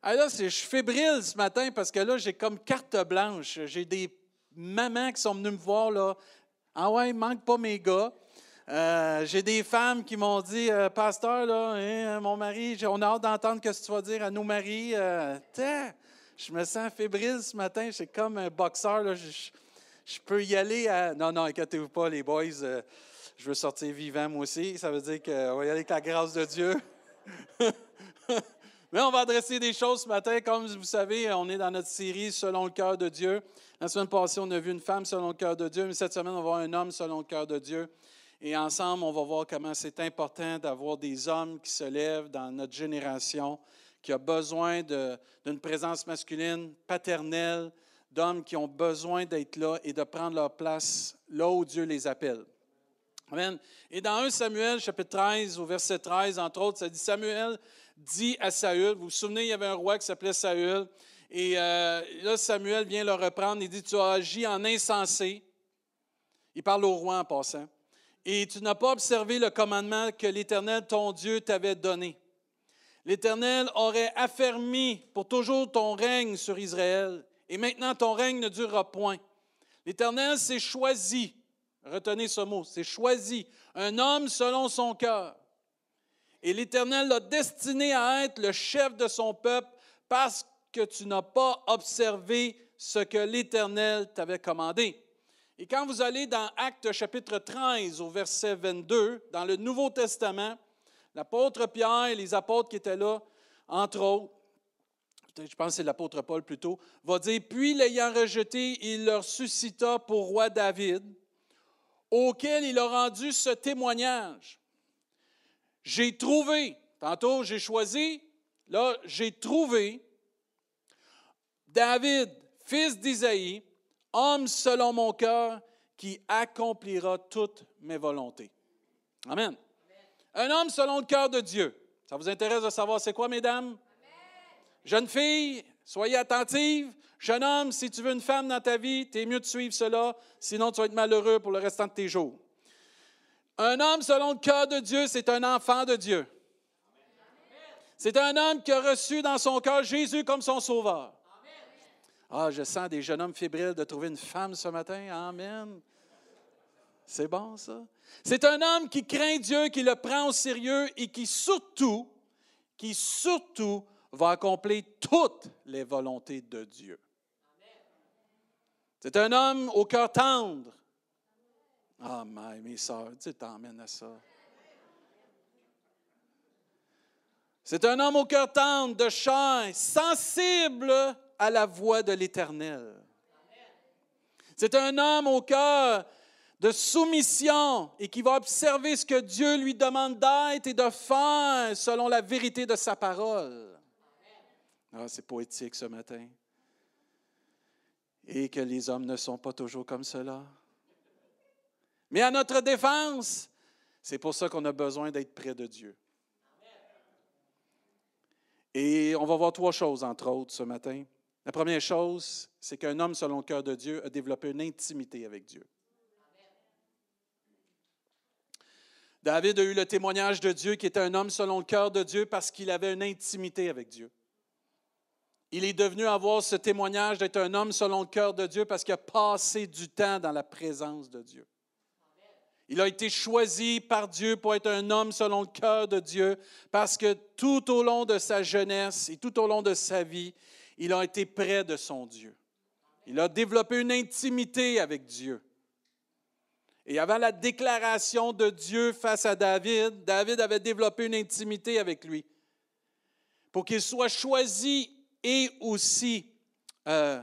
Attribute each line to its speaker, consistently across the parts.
Speaker 1: Ah là, je suis fébrile ce matin parce que là, j'ai comme carte blanche. J'ai des mamans qui sont venues me voir là. Ah ouais, manque pas mes gars. Euh, j'ai des femmes qui m'ont dit, euh, pasteur, là, hein, mon mari, on a hâte d'entendre ce que tu vas dire à nos maris. Euh, je me sens fébrile ce matin. C'est comme un boxeur. Là, je, peux y aller à. Non, non, inquiétez-vous pas, les boys. je veux sortir vivant, moi aussi. Ça veut dire qu'on va y aller avec la grâce de Dieu. Mais on va adresser des choses ce matin. Comme vous savez, on est dans notre série Selon le cœur de Dieu. La semaine passée, on a vu une femme selon le cœur de Dieu, mais cette semaine, on va voir un homme selon le cœur de Dieu. Et ensemble, on va voir comment c'est important d'avoir des hommes qui se lèvent dans notre génération, qui a besoin d'une présence masculine paternelle, d'hommes qui ont besoin d'être là et de prendre leur place là où Dieu les appelle. Amen. Et dans 1 Samuel, chapitre 13, au verset 13, entre autres, ça dit Samuel dit à Saül, vous vous souvenez, il y avait un roi qui s'appelait Saül, et euh, là, Samuel vient le reprendre, il dit Tu as agi en insensé. Il parle au roi en passant et tu n'as pas observé le commandement que l'Éternel, ton Dieu, t'avait donné. L'Éternel aurait affermi pour toujours ton règne sur Israël, et maintenant ton règne ne durera point. L'Éternel s'est choisi, retenez ce mot, s'est choisi, un homme selon son cœur. Et l'Éternel l'a destiné à être le chef de son peuple parce que tu n'as pas observé ce que l'Éternel t'avait commandé. Et quand vous allez dans Actes chapitre 13 au verset 22, dans le Nouveau Testament, l'apôtre Pierre et les apôtres qui étaient là, entre autres, je pense que c'est l'apôtre Paul plutôt, va dire, puis l'ayant rejeté, il leur suscita pour roi David, auquel il a rendu ce témoignage. J'ai trouvé, tantôt j'ai choisi, là j'ai trouvé David, fils d'Isaïe, homme selon mon cœur, qui accomplira toutes mes volontés. Amen. Un homme selon le cœur de Dieu. Ça vous intéresse de savoir c'est quoi, mesdames? Jeune fille, soyez attentive. Jeune homme, si tu veux une femme dans ta vie, tu es mieux de suivre cela, sinon tu vas être malheureux pour le restant de tes jours. Un homme selon le cœur de Dieu, c'est un enfant de Dieu. C'est un homme qui a reçu dans son cœur Jésus comme son sauveur. Ah, je sens des jeunes hommes fébriles de trouver une femme ce matin. Amen. C'est bon, ça? C'est un homme qui craint Dieu, qui le prend au sérieux et qui surtout, qui surtout va accomplir toutes les volontés de Dieu. C'est un homme au cœur tendre. Ah, mes soeurs, tu t'emmènes à ça. C'est un homme au cœur tendre, de chair, sensible à la voix de l'Éternel. C'est un homme au cœur de soumission et qui va observer ce que Dieu lui demande d'être et de faire selon la vérité de sa parole. Ah, c'est poétique ce matin. Et que les hommes ne sont pas toujours comme cela. Mais à notre défense, c'est pour ça qu'on a besoin d'être près de Dieu. Et on va voir trois choses, entre autres, ce matin. La première chose, c'est qu'un homme selon le cœur de Dieu a développé une intimité avec Dieu. David a eu le témoignage de Dieu qui était un homme selon le cœur de Dieu parce qu'il avait une intimité avec Dieu. Il est devenu avoir ce témoignage d'être un homme selon le cœur de Dieu parce qu'il a passé du temps dans la présence de Dieu. Il a été choisi par Dieu pour être un homme selon le cœur de Dieu parce que tout au long de sa jeunesse et tout au long de sa vie, il a été près de son Dieu. Il a développé une intimité avec Dieu. Et avant la déclaration de Dieu face à David, David avait développé une intimité avec lui. Pour qu'il soit choisi et aussi, euh,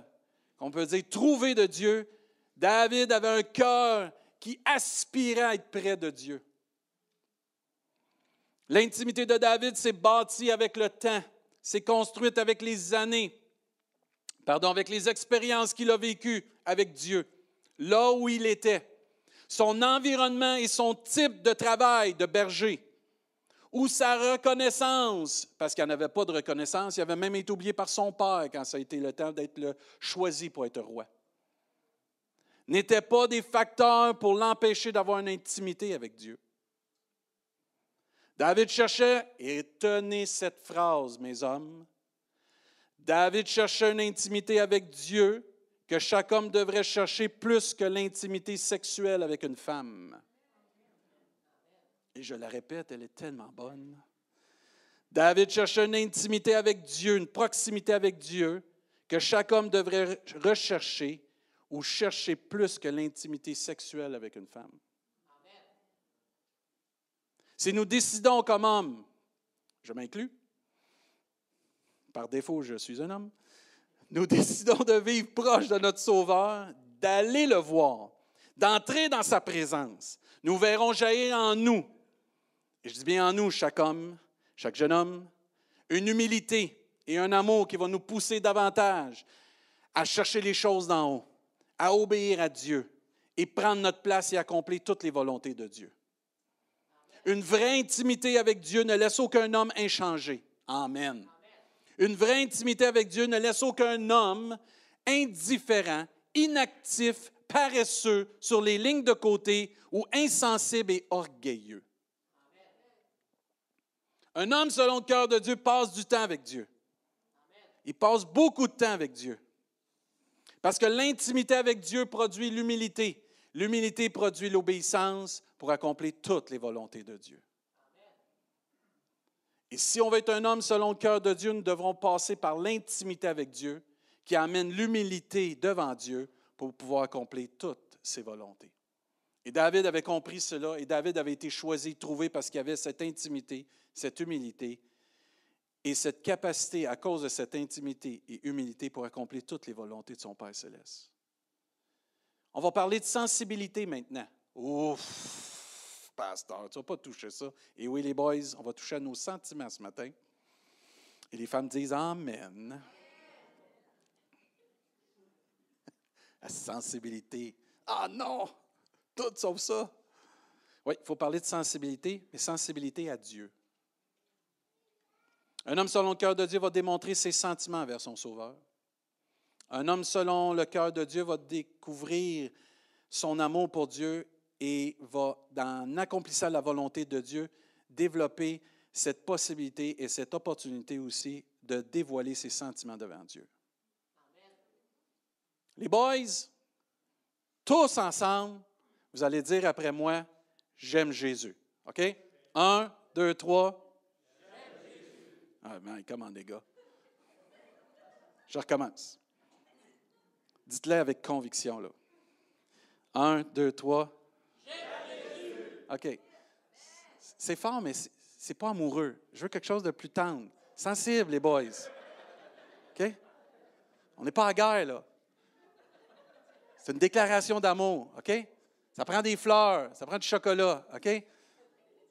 Speaker 1: on peut dire, trouvé de Dieu, David avait un cœur qui aspirait à être près de Dieu. L'intimité de David s'est bâtie avec le temps, s'est construite avec les années pardon, avec les expériences qu'il a vécues avec Dieu, là où il était, son environnement et son type de travail de berger, ou sa reconnaissance, parce qu'il n'y en avait pas de reconnaissance, il avait même été oublié par son père quand ça a été le temps d'être choisi pour être roi, n'étaient pas des facteurs pour l'empêcher d'avoir une intimité avec Dieu. David cherchait, et tenez cette phrase, mes hommes, David cherchait une intimité avec Dieu que chaque homme devrait chercher plus que l'intimité sexuelle avec une femme. Et je la répète, elle est tellement bonne. David cherchait une intimité avec Dieu, une proximité avec Dieu que chaque homme devrait rechercher ou chercher plus que l'intimité sexuelle avec une femme. Si nous décidons comme homme, je m'inclus, par défaut je suis un homme, nous décidons de vivre proche de notre Sauveur, d'aller le voir, d'entrer dans sa présence, nous verrons jaillir en nous, et je dis bien en nous, chaque homme, chaque jeune homme, une humilité et un amour qui vont nous pousser davantage à chercher les choses d'en haut, à obéir à Dieu et prendre notre place et accomplir toutes les volontés de Dieu. Une vraie intimité avec Dieu ne laisse aucun homme inchangé. Amen. Une vraie intimité avec Dieu ne laisse aucun homme indifférent, inactif, paresseux, sur les lignes de côté ou insensible et orgueilleux. Un homme selon le cœur de Dieu passe du temps avec Dieu. Il passe beaucoup de temps avec Dieu. Parce que l'intimité avec Dieu produit l'humilité. L'humilité produit l'obéissance pour accomplir toutes les volontés de Dieu. Et si on veut être un homme selon le cœur de Dieu, nous devrons passer par l'intimité avec Dieu qui amène l'humilité devant Dieu pour pouvoir accomplir toutes ses volontés. Et David avait compris cela et David avait été choisi, trouvé parce qu'il avait cette intimité, cette humilité et cette capacité à cause de cette intimité et humilité pour accomplir toutes les volontés de son Père céleste. On va parler de sensibilité maintenant. Ouf, pasteur, tu vas pas toucher ça. Et oui, les boys, on va toucher à nos sentiments ce matin. Et les femmes disent Amen. La sensibilité. Ah non, tout sauf ça. Oui, il faut parler de sensibilité, mais sensibilité à Dieu. Un homme selon le cœur de Dieu va démontrer ses sentiments vers son Sauveur. Un homme selon le cœur de Dieu va découvrir son amour pour Dieu et va, en accomplissant la volonté de Dieu, développer cette possibilité et cette opportunité aussi de dévoiler ses sentiments devant Dieu. Les boys, tous ensemble, vous allez dire après moi, j'aime Jésus. OK? Un, deux, trois. Ah, mais comment, les gars? Je recommence. Dites-le avec conviction, là. Un, deux, trois. OK. C'est fort, mais c'est pas amoureux. Je veux quelque chose de plus tendre. Sensible, les boys. OK? On n'est pas à guerre, là. C'est une déclaration d'amour, OK? Ça prend des fleurs, ça prend du chocolat, OK?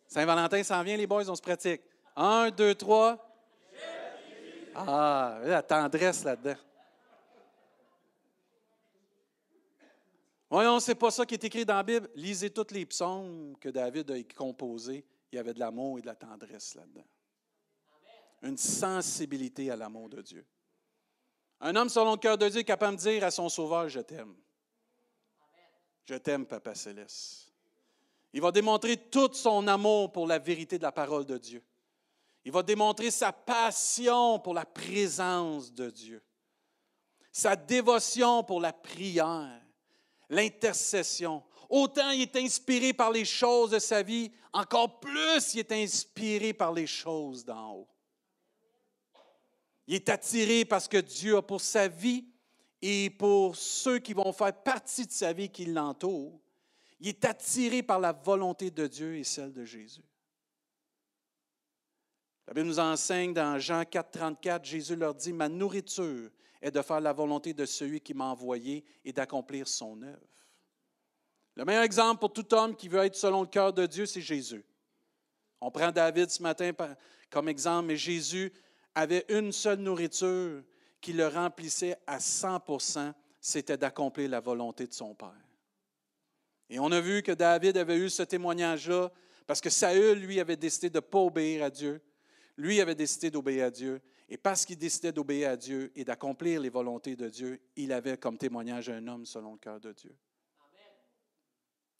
Speaker 1: Saint-Valentin s'en vient, les boys, on se pratique. Un, deux, trois. Ah, la tendresse là-dedans. Voyons, c'est pas ça qui est écrit dans la Bible. Lisez tous les psaumes que David a composés. Il y avait de l'amour et de la tendresse là-dedans. Une sensibilité à l'amour de Dieu. Un homme selon le cœur de Dieu est capable de dire à son sauveur, je t'aime. Je t'aime, Papa Céleste. Il va démontrer tout son amour pour la vérité de la parole de Dieu. Il va démontrer sa passion pour la présence de Dieu, sa dévotion pour la prière, l'intercession. Autant il est inspiré par les choses de sa vie, encore plus il est inspiré par les choses d'en haut. Il est attiré parce que Dieu a pour sa vie et pour ceux qui vont faire partie de sa vie qui l'entourent, il est attiré par la volonté de Dieu et celle de Jésus. La Bible nous enseigne dans Jean 4, 34, Jésus leur dit, Ma nourriture est de faire la volonté de celui qui m'a envoyé et d'accomplir son œuvre. Le meilleur exemple pour tout homme qui veut être selon le cœur de Dieu, c'est Jésus. On prend David ce matin comme exemple, mais Jésus avait une seule nourriture, qui le remplissait à 100% c'était d'accomplir la volonté de son Père. Et on a vu que David avait eu ce témoignage-là parce que Saül, lui, avait décidé de ne pas obéir à Dieu. Lui avait décidé d'obéir à Dieu. Et parce qu'il décidait d'obéir à Dieu et d'accomplir les volontés de Dieu, il avait comme témoignage un homme selon le cœur de Dieu.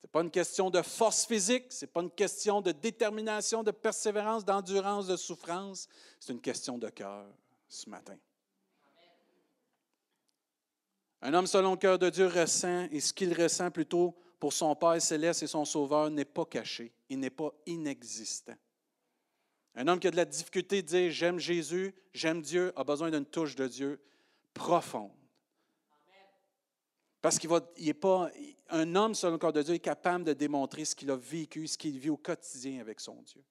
Speaker 1: Ce n'est pas une question de force physique, ce n'est pas une question de détermination, de persévérance, d'endurance, de souffrance. C'est une question de cœur ce matin. Un homme selon le cœur de Dieu ressent, et ce qu'il ressent plutôt pour son Père céleste et son Sauveur n'est pas caché, il n'est pas inexistant. Un homme qui a de la difficulté de dire j'aime Jésus, j'aime Dieu, a besoin d'une touche de Dieu profonde. Parce qu'il est pas. Un homme selon le corps de Dieu est capable de démontrer ce qu'il a vécu, ce qu'il vit au quotidien avec son Dieu.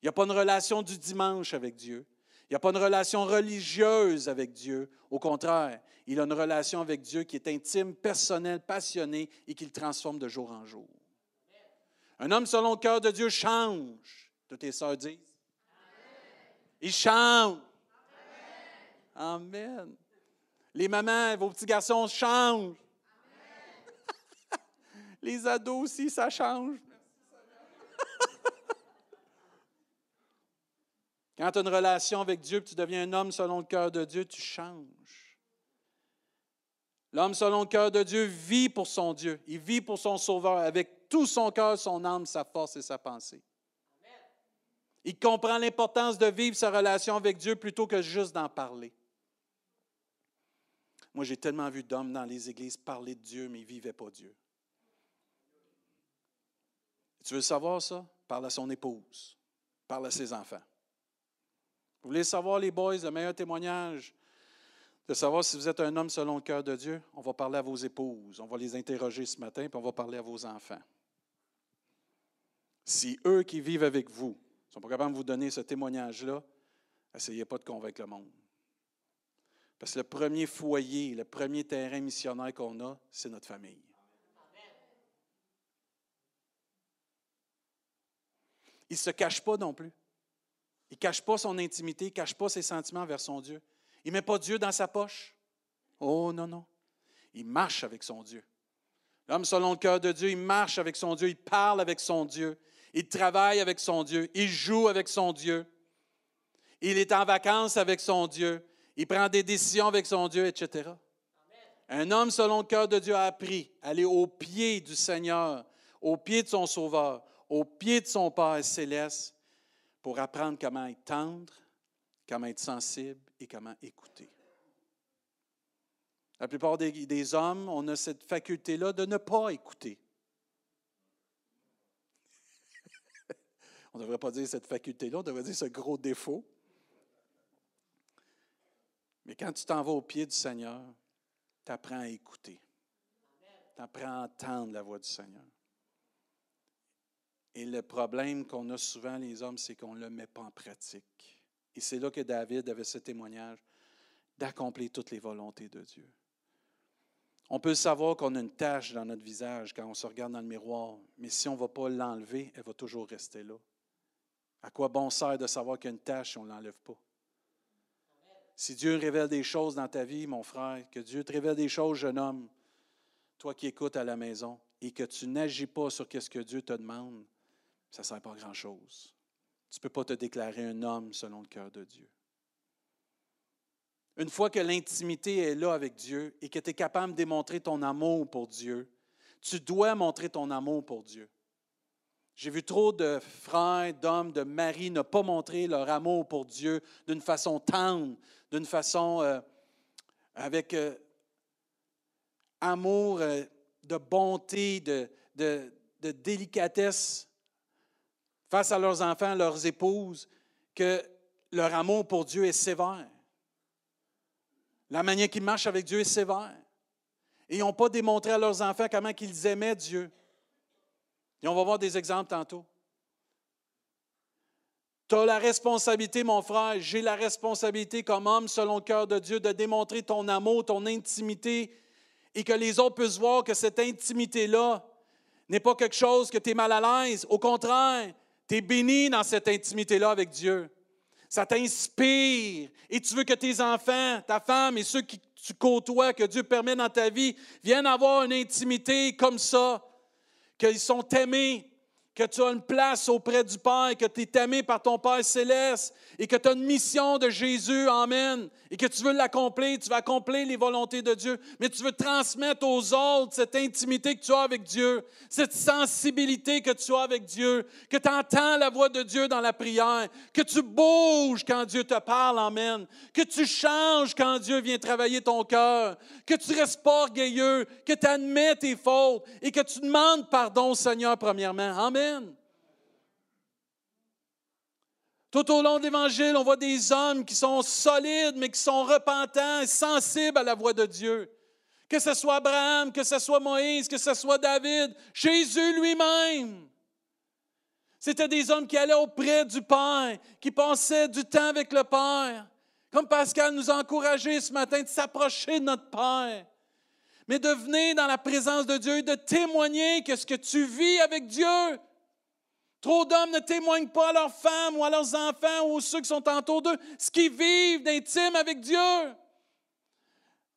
Speaker 1: Il n'y a pas une relation du dimanche avec Dieu. Il n'y a pas une relation religieuse avec Dieu. Au contraire, il a une relation avec Dieu qui est intime, personnelle, passionnée et qui le transforme de jour en jour. Un homme selon le cœur de Dieu change. Toutes tes sœurs disent. Il change. Amen. Les mamans, vos petits garçons changent. Les ados aussi, ça change. Quand tu as une relation avec Dieu, tu deviens un homme selon le cœur de Dieu, tu changes. L'homme selon le cœur de Dieu vit pour son Dieu. Il vit pour son Sauveur avec tout son cœur, son âme, sa force et sa pensée. Il comprend l'importance de vivre sa relation avec Dieu plutôt que juste d'en parler. Moi, j'ai tellement vu d'hommes dans les églises parler de Dieu, mais ils ne vivaient pas Dieu. Tu veux savoir ça? Parle à son épouse. Parle à ses enfants. Vous voulez savoir, les boys, le meilleur témoignage de savoir si vous êtes un homme selon le cœur de Dieu? On va parler à vos épouses. On va les interroger ce matin, puis on va parler à vos enfants. Si eux qui vivent avec vous ne sont pas capables de vous donner ce témoignage-là, essayez pas de convaincre le monde. Parce que le premier foyer, le premier terrain missionnaire qu'on a, c'est notre famille. Il ne se cache pas non plus. Il ne cache pas son intimité, il ne cache pas ses sentiments vers son Dieu. Il ne met pas Dieu dans sa poche. Oh non, non. Il marche avec son Dieu. L'homme selon le cœur de Dieu, il marche avec son Dieu, il parle avec son Dieu, il travaille avec son Dieu, il joue avec son Dieu, il est en vacances avec son Dieu, il prend des décisions avec son Dieu, etc. Un homme selon le cœur de Dieu a appris à aller au pied du Seigneur, au pied de son Sauveur, au pied de son Père céleste pour apprendre comment être tendre, comment être sensible et comment écouter. La plupart des, des hommes, on a cette faculté-là de ne pas écouter. On ne devrait pas dire cette faculté-là, on devrait dire ce gros défaut. Mais quand tu t'en vas au pied du Seigneur, tu apprends à écouter. Tu apprends à entendre la voix du Seigneur. Et le problème qu'on a souvent, les hommes, c'est qu'on ne le met pas en pratique. Et c'est là que David avait ce témoignage d'accomplir toutes les volontés de Dieu. On peut savoir qu'on a une tache dans notre visage quand on se regarde dans le miroir, mais si on ne va pas l'enlever, elle va toujours rester là. À quoi bon sert de savoir qu'il si on ne l'enlève pas? Si Dieu révèle des choses dans ta vie, mon frère, que Dieu te révèle des choses, jeune homme, toi qui écoutes à la maison, et que tu n'agis pas sur ce que Dieu te demande, ça ne sert pas grand-chose. Tu ne peux pas te déclarer un homme selon le cœur de Dieu. Une fois que l'intimité est là avec Dieu et que tu es capable de démontrer ton amour pour Dieu, tu dois montrer ton amour pour Dieu. J'ai vu trop de frères, d'hommes, de maris ne pas montrer leur amour pour Dieu d'une façon tendre, d'une façon euh, avec euh, amour, euh, de bonté, de, délicatesse face à leurs enfants, leurs épouses, que leur amour pour Dieu est sévère. La manière qu'ils marchent avec Dieu est sévère. Et ils n'ont pas démontré à leurs enfants comment ils aimaient Dieu. Et on va voir des exemples tantôt. Tu as la responsabilité, mon frère, j'ai la responsabilité comme homme selon le cœur de Dieu de démontrer ton amour, ton intimité, et que les autres puissent voir que cette intimité-là n'est pas quelque chose que tu es mal à l'aise. Au contraire, tu es béni dans cette intimité-là avec Dieu. Ça t'inspire. Et tu veux que tes enfants, ta femme et ceux qui tu côtoies, que Dieu permet dans ta vie, viennent avoir une intimité comme ça, qu'ils sont aimés, que tu as une place auprès du Père, que tu es aimé par ton Père céleste et que tu as une mission de Jésus, Amen, et que tu veux l'accomplir, tu vas accomplir les volontés de Dieu, mais tu veux transmettre aux autres cette intimité que tu as avec Dieu, cette sensibilité que tu as avec Dieu, que tu entends la voix de Dieu dans la prière, que tu bouges quand Dieu te parle, Amen, que tu changes quand Dieu vient travailler ton cœur, que tu restes pas orgueilleux, que tu admets tes fautes et que tu demandes pardon Seigneur premièrement. Amen. Tout au long de l'Évangile, on voit des hommes qui sont solides, mais qui sont repentants et sensibles à la voix de Dieu. Que ce soit Abraham, que ce soit Moïse, que ce soit David, Jésus lui-même. C'était des hommes qui allaient auprès du Père, qui passaient du temps avec le Père. Comme Pascal nous a encouragés ce matin de s'approcher de notre Père. Mais de venir dans la présence de Dieu et de témoigner que ce que tu vis avec Dieu, Trop d'hommes ne témoignent pas à leurs femmes ou à leurs enfants ou à ceux qui sont autour d'eux ce qu'ils vivent d'intime avec Dieu.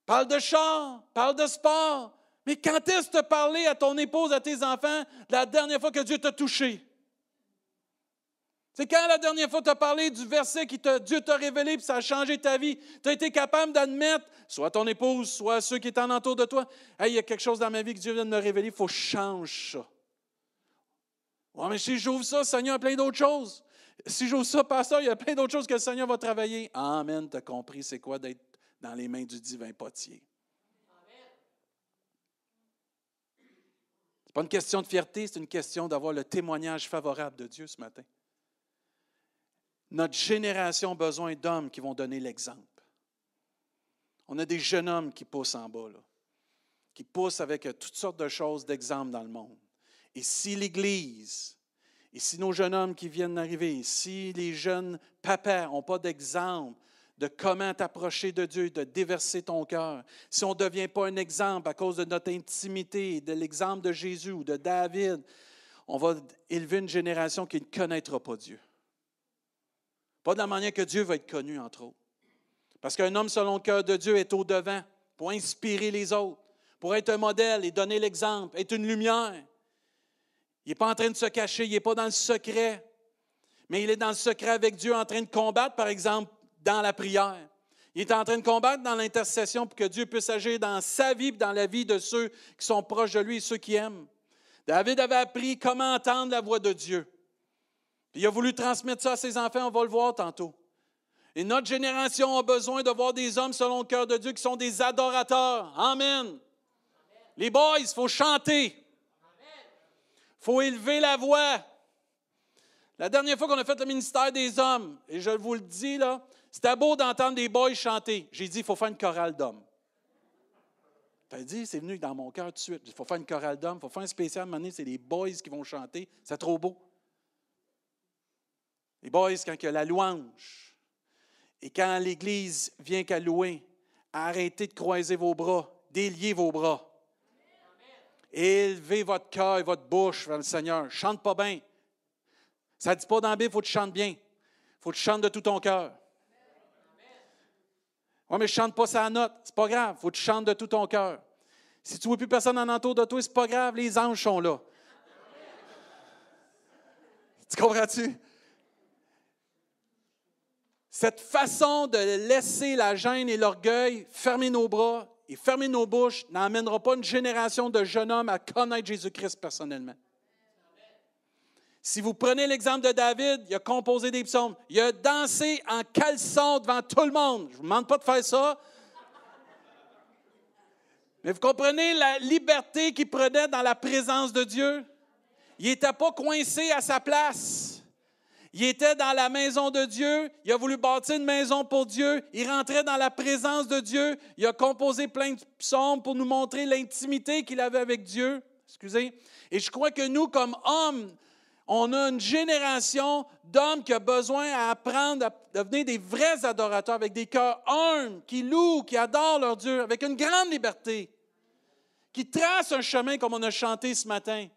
Speaker 1: Parle de char, parle de sport. Mais quand est-ce que tu as parlé à ton épouse, à tes enfants, la dernière fois que Dieu t'a touché? C'est quand la dernière fois tu as parlé du verset que Dieu t'a révélé et ça a changé ta vie? Tu as été capable d'admettre, soit ton épouse, soit ceux qui étaient en entour de toi, hey, il y a quelque chose dans ma vie que Dieu vient de me révéler, il faut changer ça. Ouais, mais si j'ouvre ça, le Seigneur a plein d'autres choses. Si j'ouvre ça, pasteur, il y a plein d'autres choses que le Seigneur va travailler. Amen, tu as compris c'est quoi d'être dans les mains du divin potier. Ce n'est pas une question de fierté, c'est une question d'avoir le témoignage favorable de Dieu ce matin. Notre génération a besoin d'hommes qui vont donner l'exemple. On a des jeunes hommes qui poussent en bas, qui poussent avec toutes sortes de choses d'exemple dans le monde. Et si l'Église, et si nos jeunes hommes qui viennent d'arriver, si les jeunes papas n'ont pas d'exemple de comment t'approcher de Dieu, de déverser ton cœur, si on ne devient pas un exemple à cause de notre intimité, de l'exemple de Jésus ou de David, on va élever une génération qui ne connaîtra pas Dieu. Pas de la manière que Dieu va être connu, entre autres. Parce qu'un homme selon le cœur de Dieu est au-devant pour inspirer les autres, pour être un modèle et donner l'exemple, être une lumière. Il n'est pas en train de se cacher, il n'est pas dans le secret, mais il est dans le secret avec Dieu en train de combattre, par exemple, dans la prière. Il est en train de combattre dans l'intercession pour que Dieu puisse agir dans sa vie et dans la vie de ceux qui sont proches de lui et ceux qui aiment. David avait appris comment entendre la voix de Dieu. il a voulu transmettre ça à ses enfants, on va le voir tantôt. Et notre génération a besoin de voir des hommes selon le cœur de Dieu qui sont des adorateurs. Amen. Les boys, il faut chanter faut élever la voix. La dernière fois qu'on a fait le ministère des hommes, et je vous le dis, là, c'était beau d'entendre des boys chanter. J'ai dit, il faut faire une chorale d'hommes. as dit, c'est venu dans mon cœur tout de suite. Il faut faire une chorale d'hommes, il faut faire un spécial. Maintenant, c'est les boys qui vont chanter. C'est trop beau. Les boys, quand il y a la louange, et quand l'Église vient qu'à louer, arrêtez de croiser vos bras, déliez vos bras. Élevez votre cœur et votre bouche vers le Seigneur. Chante pas bien. Ça ne dit pas dans il faut que tu chantes bien. Il faut que tu chantes de tout ton cœur. Oui, mais je chante pas sa note. C'est pas grave. Il faut que tu chantes de tout ton cœur. Si tu ne vois plus personne en entour de toi, c'est pas grave. Les anges sont là. Tu comprends-tu? Cette façon de laisser la gêne et l'orgueil fermer nos bras et fermer nos bouches n'amènera pas une génération de jeunes hommes à connaître Jésus-Christ personnellement. Si vous prenez l'exemple de David, il a composé des psaumes. Il a dansé en caleçon devant tout le monde. Je ne vous demande pas de faire ça. Mais vous comprenez la liberté qu'il prenait dans la présence de Dieu? Il n'était pas coincé à sa place. Il était dans la maison de Dieu, il a voulu bâtir une maison pour Dieu, il rentrait dans la présence de Dieu, il a composé plein de psaumes pour nous montrer l'intimité qu'il avait avec Dieu. Excusez. Et je crois que nous, comme hommes, on a une génération d'hommes qui a besoin à apprendre à devenir des vrais adorateurs avec des cœurs humbles, qui louent, qui adorent leur Dieu avec une grande liberté, qui tracent un chemin comme on a chanté ce matin.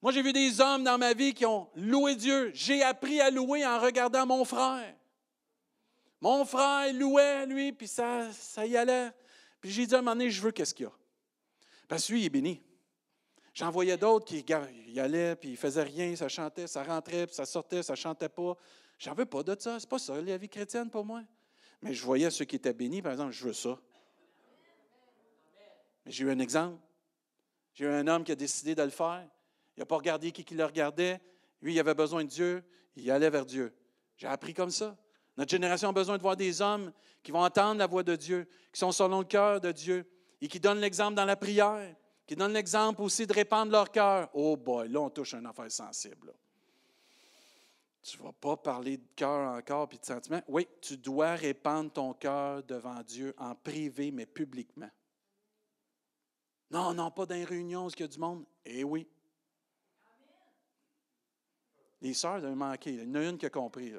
Speaker 1: Moi, j'ai vu des hommes dans ma vie qui ont loué Dieu. J'ai appris à louer en regardant mon frère. Mon frère louait, lui, puis ça, ça y allait. Puis j'ai dit à un moment donné, je veux qu'est-ce qu'il y a. Parce que lui, il est béni. J'en voyais d'autres qui y allaient, puis ils faisaient rien, ça chantait, ça rentrait, puis ça sortait, ça chantait pas. J'en veux pas de ça. C'est pas ça, la vie chrétienne pour moi. Mais je voyais ceux qui étaient bénis, par exemple, je veux ça. Mais j'ai eu un exemple. J'ai eu un homme qui a décidé de le faire. Il n'a pas regardé qui, le regardait. Lui, il avait besoin de Dieu. Il allait vers Dieu. J'ai appris comme ça. Notre génération a besoin de voir des hommes qui vont entendre la voix de Dieu, qui sont selon le cœur de Dieu et qui donnent l'exemple dans la prière, qui donnent l'exemple aussi de répandre leur cœur. Oh boy, là, on touche à une affaire sensible. Tu ne vas pas parler de cœur encore puis de sentiments. Oui, tu dois répandre ton cœur devant Dieu en privé, mais publiquement. Non, non, pas dans les réunions où il y a du monde. Eh oui. Les sœurs, ont manqué. Il y en a une qui a compris.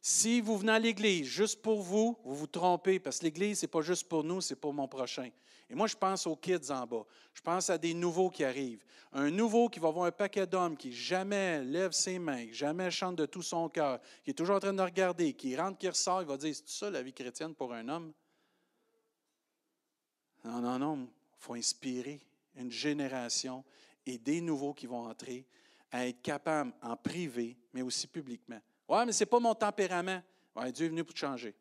Speaker 1: Si vous venez à l'Église juste pour vous, vous vous trompez, parce que l'Église, ce n'est pas juste pour nous, c'est pour mon prochain. Et moi, je pense aux kids en bas. Je pense à des nouveaux qui arrivent. Un nouveau qui va voir un paquet d'hommes qui jamais lève ses mains, jamais chante de tout son cœur, qui est toujours en train de regarder, qui rentre, qui ressort, il va dire C'est ça la vie chrétienne pour un homme? Non, non, non. Il faut inspirer une génération et des nouveaux qui vont entrer à être capables en privé, mais aussi publiquement Ouais, mais ce n'est pas mon tempérament. Ouais, Dieu est venu pour te changer.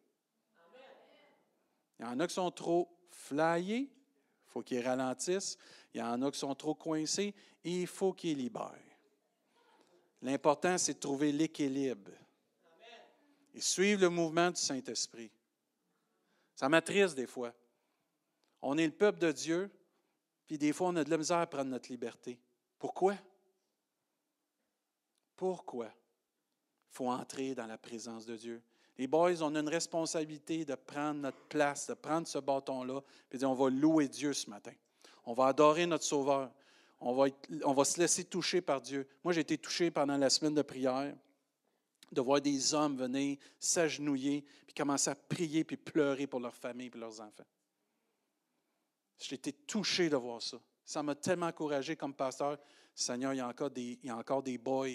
Speaker 1: Il y en a qui sont trop flyés, il faut qu'ils ralentissent. Il y en a qui sont trop coincés, il faut qu'ils libèrent. L'important, c'est de trouver l'équilibre et suivre le mouvement du Saint-Esprit. Ça m'attriste des fois. On est le peuple de Dieu, puis des fois, on a de la misère à prendre notre liberté. Pourquoi? Pourquoi? Il faut entrer dans la présence de Dieu? Les boys, on a une responsabilité de prendre notre place, de prendre ce bâton-là, et dire on va louer Dieu ce matin. On va adorer notre Sauveur. On va, on va se laisser toucher par Dieu. Moi, j'ai été touché pendant la semaine de prière de voir des hommes venir s'agenouiller, puis commencer à prier, puis pleurer pour leur famille et leurs enfants. J'ai été touché de voir ça. Ça m'a tellement encouragé comme pasteur. Seigneur, il y a encore des, il y a encore des boys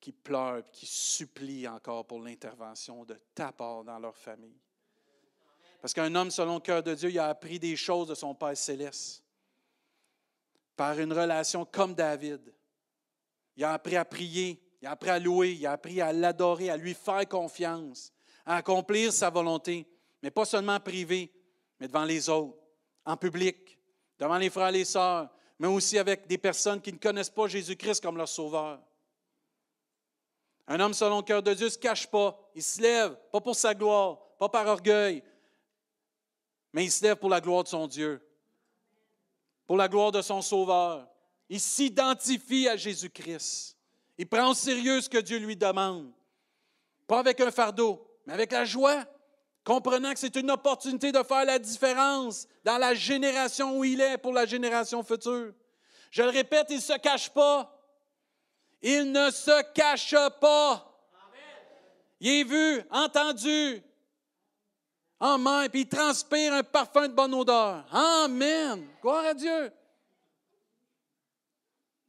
Speaker 1: qui pleurent, qui supplient encore pour l'intervention de ta part dans leur famille. Parce qu'un homme selon le cœur de Dieu, il a appris des choses de son Père céleste. Par une relation comme David. Il a appris à prier, il a appris à louer, il a appris à l'adorer, à lui faire confiance, à accomplir sa volonté, mais pas seulement privé, mais devant les autres, en public, devant les frères et les sœurs, mais aussi avec des personnes qui ne connaissent pas Jésus-Christ comme leur sauveur. Un homme selon le cœur de Dieu ne se cache pas. Il se lève, pas pour sa gloire, pas par orgueil, mais il se lève pour la gloire de son Dieu, pour la gloire de son Sauveur. Il s'identifie à Jésus-Christ. Il prend au sérieux ce que Dieu lui demande. Pas avec un fardeau, mais avec la joie, comprenant que c'est une opportunité de faire la différence dans la génération où il est pour la génération future. Je le répète, il ne se cache pas. Il ne se cache pas. Il est vu, entendu, en main, puis il transpire un parfum de bonne odeur. Amen. Gloire à Dieu.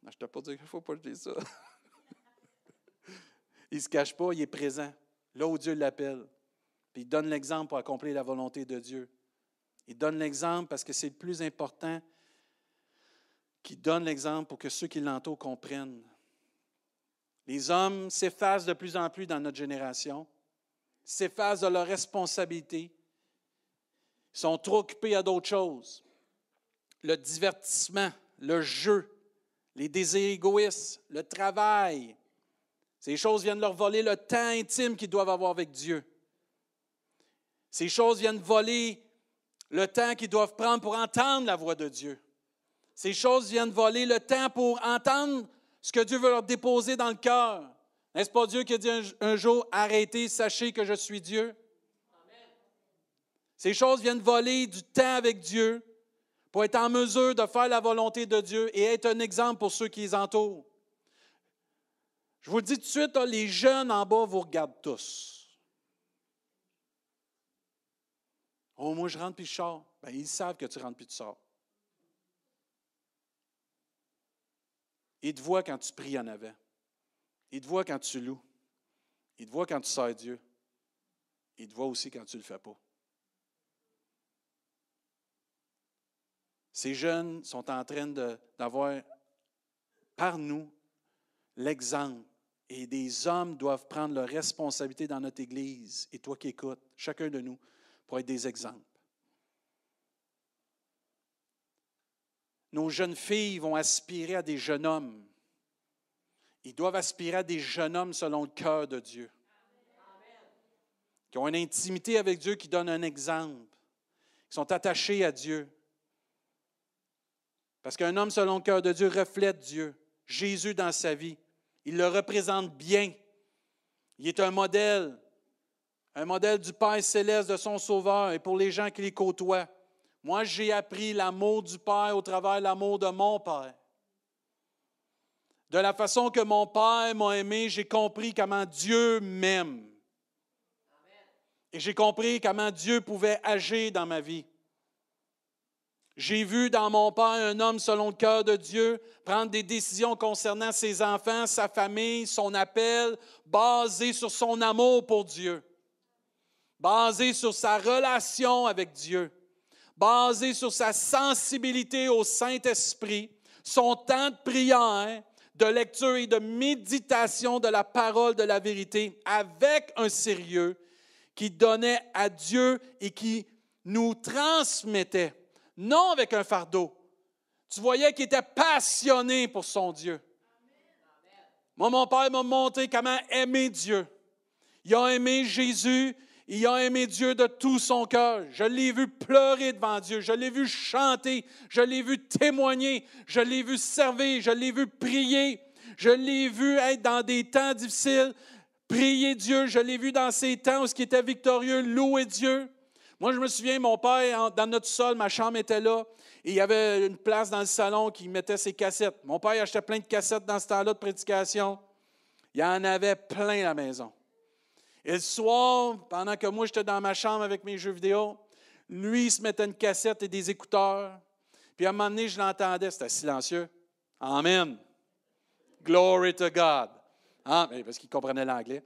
Speaker 1: je ne t'ai pas dit qu'il ne faut pas que je dise ça. il ne se cache pas, il est présent, là où Dieu l'appelle. Il donne l'exemple pour accomplir la volonté de Dieu. Il donne l'exemple parce que c'est le plus important qu'il donne l'exemple pour que ceux qui l'entourent comprennent. Les hommes s'effacent de plus en plus dans notre génération, s'effacent de leurs responsabilités, sont trop occupés à d'autres choses. Le divertissement, le jeu, les désirs égoïstes, le travail, ces choses viennent leur voler le temps intime qu'ils doivent avoir avec Dieu. Ces choses viennent voler le temps qu'ils doivent prendre pour entendre la voix de Dieu. Ces choses viennent voler le temps pour entendre ce que Dieu veut leur déposer dans le cœur. N'est-ce pas Dieu qui a dit un, jour, arrêtez, sachez que je suis Dieu? Ces choses viennent voler du temps avec Dieu pour être en mesure de faire la volonté de Dieu et être un exemple pour ceux qui les entourent. Je vous dis tout de suite, les jeunes en bas vous regardent tous. Oh, moi, je rentre puis je sors. Ben, ils savent que tu rentres puis tu sors. Il te voit quand tu pries en avant. Il te voit quand tu loues. Il te voit quand tu sers Dieu. Il te voit aussi quand tu ne le fais pas. Ces jeunes sont en train d'avoir par nous l'exemple Et des hommes doivent prendre leur responsabilité dans notre Église, et toi qui écoutes, chacun de nous, pour être des exemples. Nos jeunes filles vont aspirer à des jeunes hommes. Ils doivent aspirer à des jeunes hommes selon le cœur de Dieu. Qui ont une intimité avec Dieu, qui donnent un exemple, qui sont attachés à Dieu. Parce qu'un homme selon le cœur de Dieu reflète Dieu, Jésus dans sa vie. Il le représente bien. Il est un modèle, un modèle du Père céleste, de son Sauveur, et pour les gens qui les côtoient. Moi, j'ai appris l'amour du Père au travers de l'amour de mon Père. De la façon que mon Père m'a aimé, j'ai compris comment Dieu m'aime. Et j'ai compris comment Dieu pouvait agir dans ma vie. J'ai vu dans mon Père un homme selon le cœur de Dieu prendre des décisions concernant ses enfants, sa famille, son appel, basé sur son amour pour Dieu, basé sur sa relation avec Dieu, basé sur sa sensibilité au Saint-Esprit, son temps de prière, de lecture et de méditation de la parole de la vérité avec un sérieux qui donnait à Dieu et qui nous transmettait non avec un fardeau. Tu voyais qu'il était passionné pour son Dieu. Moi, mon père m'a montré comment aimer Dieu. Il a aimé Jésus, il a aimé Dieu de tout son cœur. Je l'ai vu pleurer devant Dieu, je l'ai vu chanter, je l'ai vu témoigner, je l'ai vu servir, je l'ai vu prier, je l'ai vu être dans des temps difficiles, prier Dieu, je l'ai vu dans ces temps où ce qui était victorieux, louer Dieu. Moi, je me souviens, mon père, dans notre sol, ma chambre était là, il y avait une place dans le salon qui mettait ses cassettes. Mon père achetait plein de cassettes dans ce temps-là de prédication. Il y en avait plein à la maison. Et le soir, pendant que moi, j'étais dans ma chambre avec mes jeux vidéo, lui, il se mettait une cassette et des écouteurs. Puis à un moment donné, je l'entendais, c'était silencieux. Amen. Glory to God. Ah, parce qu'il comprenait l'anglais.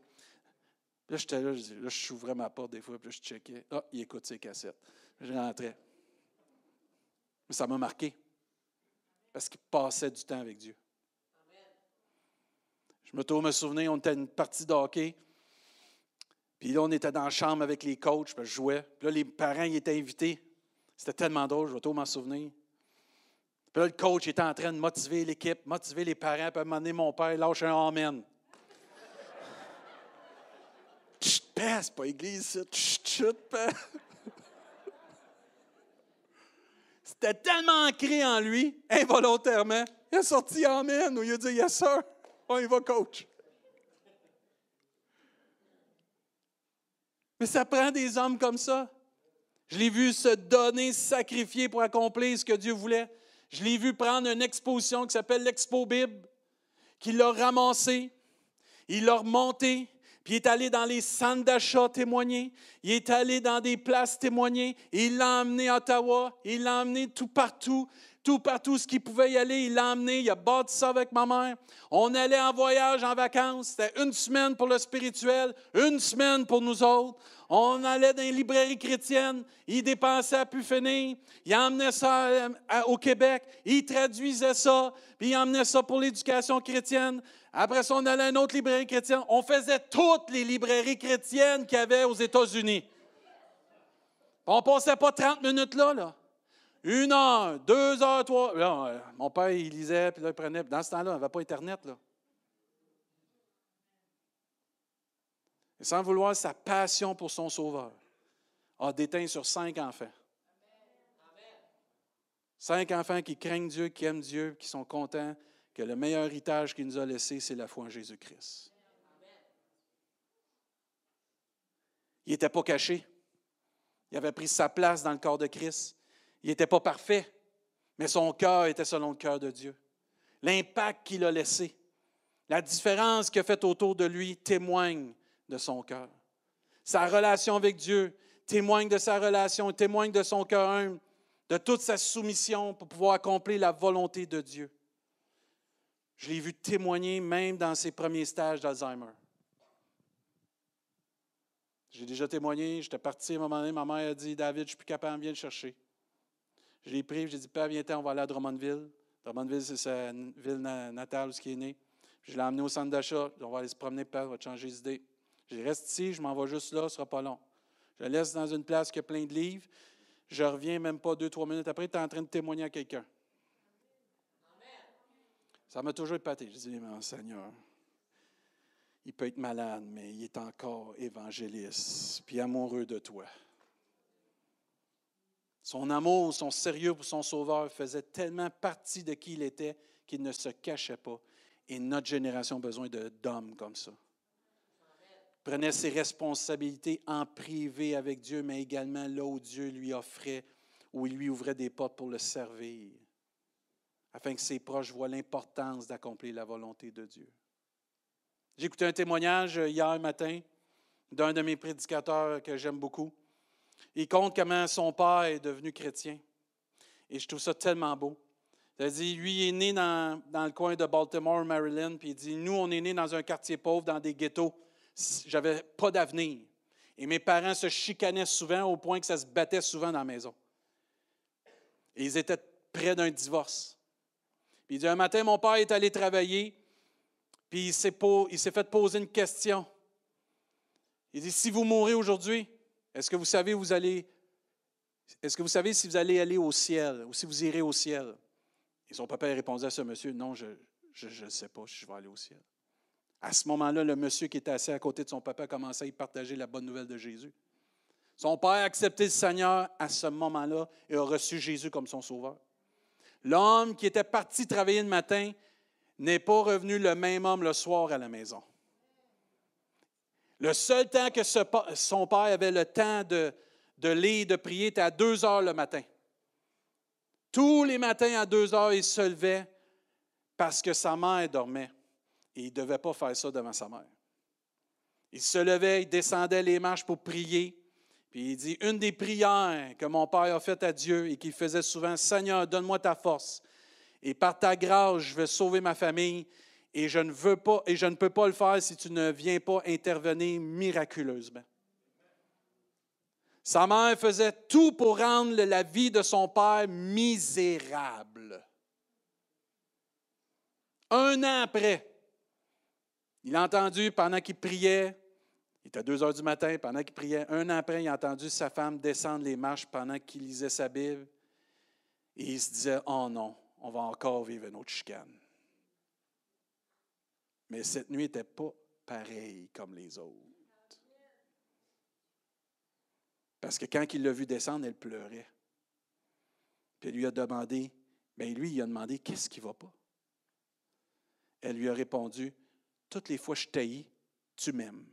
Speaker 1: Là, j'étais là, je, là, j'ouvrais ma porte des fois, puis je checkais. Ah, il écoute ses cassettes. Je rentrais. Mais ça m'a marqué. Parce qu'il passait du temps avec Dieu. Je me trouve me souvenir, on était une partie de hockey. Puis là, on était dans la chambre avec les coachs, puis je jouais. Puis là, les parents ils étaient invités. C'était tellement drôle, je vais toujours m'en souvenir. Puis là, le coach était en train de motiver l'équipe, motiver les parents, puis à mon père lâche un Amen. c'est pas église, Chut, chut, C'était tellement ancré en lui, involontairement. Il a sorti Amen ou il a dit Yes, sir. On y va, coach. Mais ça prend des hommes comme ça. Je l'ai vu se donner, sacrifier pour accomplir ce que Dieu voulait. Je l'ai vu prendre une exposition qui s'appelle l'Expo Bible, qu'il l'a ramassé, il l'a remonté, puis il est allé dans les centres d'achat témoigner. Il est allé dans des places témoigner. il l'a emmené à Ottawa. Il l'a emmené tout partout. Tout partout, ce qu'il pouvait y aller, il l'a emmené. Il a bâti ça avec ma mère. On allait en voyage, en vacances. C'était une semaine pour le spirituel, une semaine pour nous autres. On allait dans les librairies chrétiennes. Il dépensait à pu finir. Il emmenait ça euh, au Québec. Il traduisait ça. Puis il emmenait ça pour l'éducation chrétienne. Après ça, on allait à une autre librairie chrétienne. On faisait toutes les librairies chrétiennes qu'il y avait aux États-Unis. On ne passait pas 30 minutes là, là. Une heure, deux heures, trois. Mon père, il lisait, puis là, il prenait. Dans ce temps-là, il n'y avait pas Internet, là. Et sans vouloir, sa passion pour son sauveur a déteint sur cinq enfants. Cinq enfants qui craignent Dieu, qui aiment Dieu, qui sont contents que le meilleur héritage qu'il nous a laissé, c'est la foi en Jésus-Christ. Il n'était pas caché. Il avait pris sa place dans le corps de Christ. Il n'était pas parfait, mais son cœur était selon le cœur de Dieu. L'impact qu'il a laissé, la différence qu'il a faite autour de lui témoigne de son cœur. Sa relation avec Dieu témoigne de sa relation, témoigne de son cœur de toute sa soumission pour pouvoir accomplir la volonté de Dieu. Je l'ai vu témoigner même dans ses premiers stages d'Alzheimer. J'ai déjà témoigné, j'étais parti à un moment donné, ma mère a dit David, je ne suis plus capable, viens le chercher. Je l'ai pris, j'ai dit Père, viens-t'en, on va aller à Drummondville. Drummondville, c'est sa ville natale où il est né. Je l'ai emmené au centre d'achat. On va aller se promener, père, on va te changer d'idée. Je reste ici, je m'en vais juste là, ce ne sera pas long. Je le laisse dans une place qui a plein de livres. Je reviens même pas deux, trois minutes après, tu es en train de témoigner à quelqu'un. Ça m'a toujours épaté. Je dis, mais Seigneur, il peut être malade, mais il est encore évangéliste, puis amoureux de toi. Son amour, son sérieux pour son Sauveur faisait tellement partie de qui il était qu'il ne se cachait pas. Et notre génération a besoin d'hommes comme ça. Prenait ses responsabilités en privé avec Dieu, mais également là où Dieu lui offrait, où il lui ouvrait des portes pour le servir, afin que ses proches voient l'importance d'accomplir la volonté de Dieu. J'ai écouté un témoignage hier matin d'un de mes prédicateurs que j'aime beaucoup. Il compte comment son père est devenu chrétien. Et je trouve ça tellement beau. Il dit, lui, est né dans, dans, le coin de Baltimore, Maryland, puis il dit, nous, on est né dans un quartier pauvre, dans des ghettos. J'avais pas d'avenir. Et mes parents se chicanaient souvent au point que ça se battait souvent dans la maison. Et ils étaient près d'un divorce. Puis il dit, un matin, mon père est allé travailler, puis il s'est fait poser une question. Il dit, si vous mourrez aujourd'hui, est-ce que vous savez si vous allez aller au ciel ou si vous irez au ciel? Et son papa répondait à ce monsieur, non, je ne sais pas si je vais aller au ciel. À ce moment-là, le monsieur qui était assis à côté de son papa commençait à partager la bonne nouvelle de Jésus. Son père a accepté le Seigneur à ce moment-là et a reçu Jésus comme son sauveur. L'homme qui était parti travailler le matin n'est pas revenu le même homme le soir à la maison. Le seul temps que son père avait le temps de, lire, de prier, était à deux heures le matin. Tous les matins à deux heures, il se levait parce que sa mère dormait. Et il ne devait pas faire ça devant sa mère. Il se levait, il descendait les marches pour prier. Puis il dit, une des prières que mon père a faites à Dieu et qu'il faisait souvent, Seigneur, donne-moi ta force. Et par ta grâce, je vais sauver ma famille et je ne veux pas et je ne peux pas le faire si tu ne viens pas intervenir miraculeusement. Sa mère faisait tout pour rendre la vie de son père misérable. Un an après, il a entendu pendant qu'il priait, il était deux heures du matin, pendant qu'il priait, un an après, il a entendu sa femme descendre les marches pendant qu'il lisait sa Bible. Et il se disait, oh non, on va encore vivre une autre chicane. Mais cette nuit n'était pas pareille comme les autres. Parce que quand il l'a vu descendre, elle pleurait. Puis elle lui a demandé, bien lui, il a demandé, qu'est-ce qui ne va pas? Elle lui a répondu, toutes les fois que je t'haïs, tu m'aimes.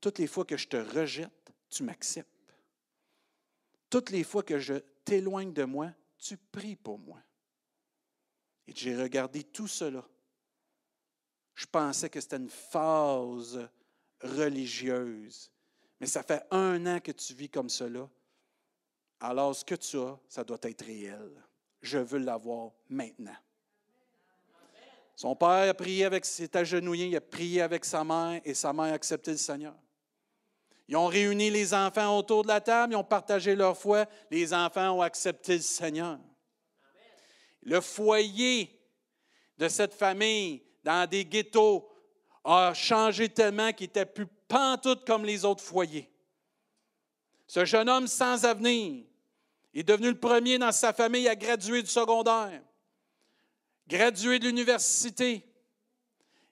Speaker 1: Toutes les fois que je te rejette, tu m'acceptes. Toutes les fois que je t'éloigne de moi, tu pries pour moi. Et j'ai regardé tout cela je pensais que c'était une phase religieuse. Mais ça fait un an que tu vis comme cela. Alors, ce que tu as, ça doit être réel. Je veux l'avoir maintenant. Son père a prié avec, s'est agenouillé, il a prié avec sa mère et sa mère a accepté le Seigneur. Ils ont réuni les enfants autour de la table, ils ont partagé leur foi, les enfants ont accepté le Seigneur. Le foyer de cette famille dans des ghettos a changé tellement qu'il n'était plus pantoute comme les autres foyers. Ce jeune homme sans avenir est devenu le premier dans sa famille à graduer du secondaire, gradué de l'université.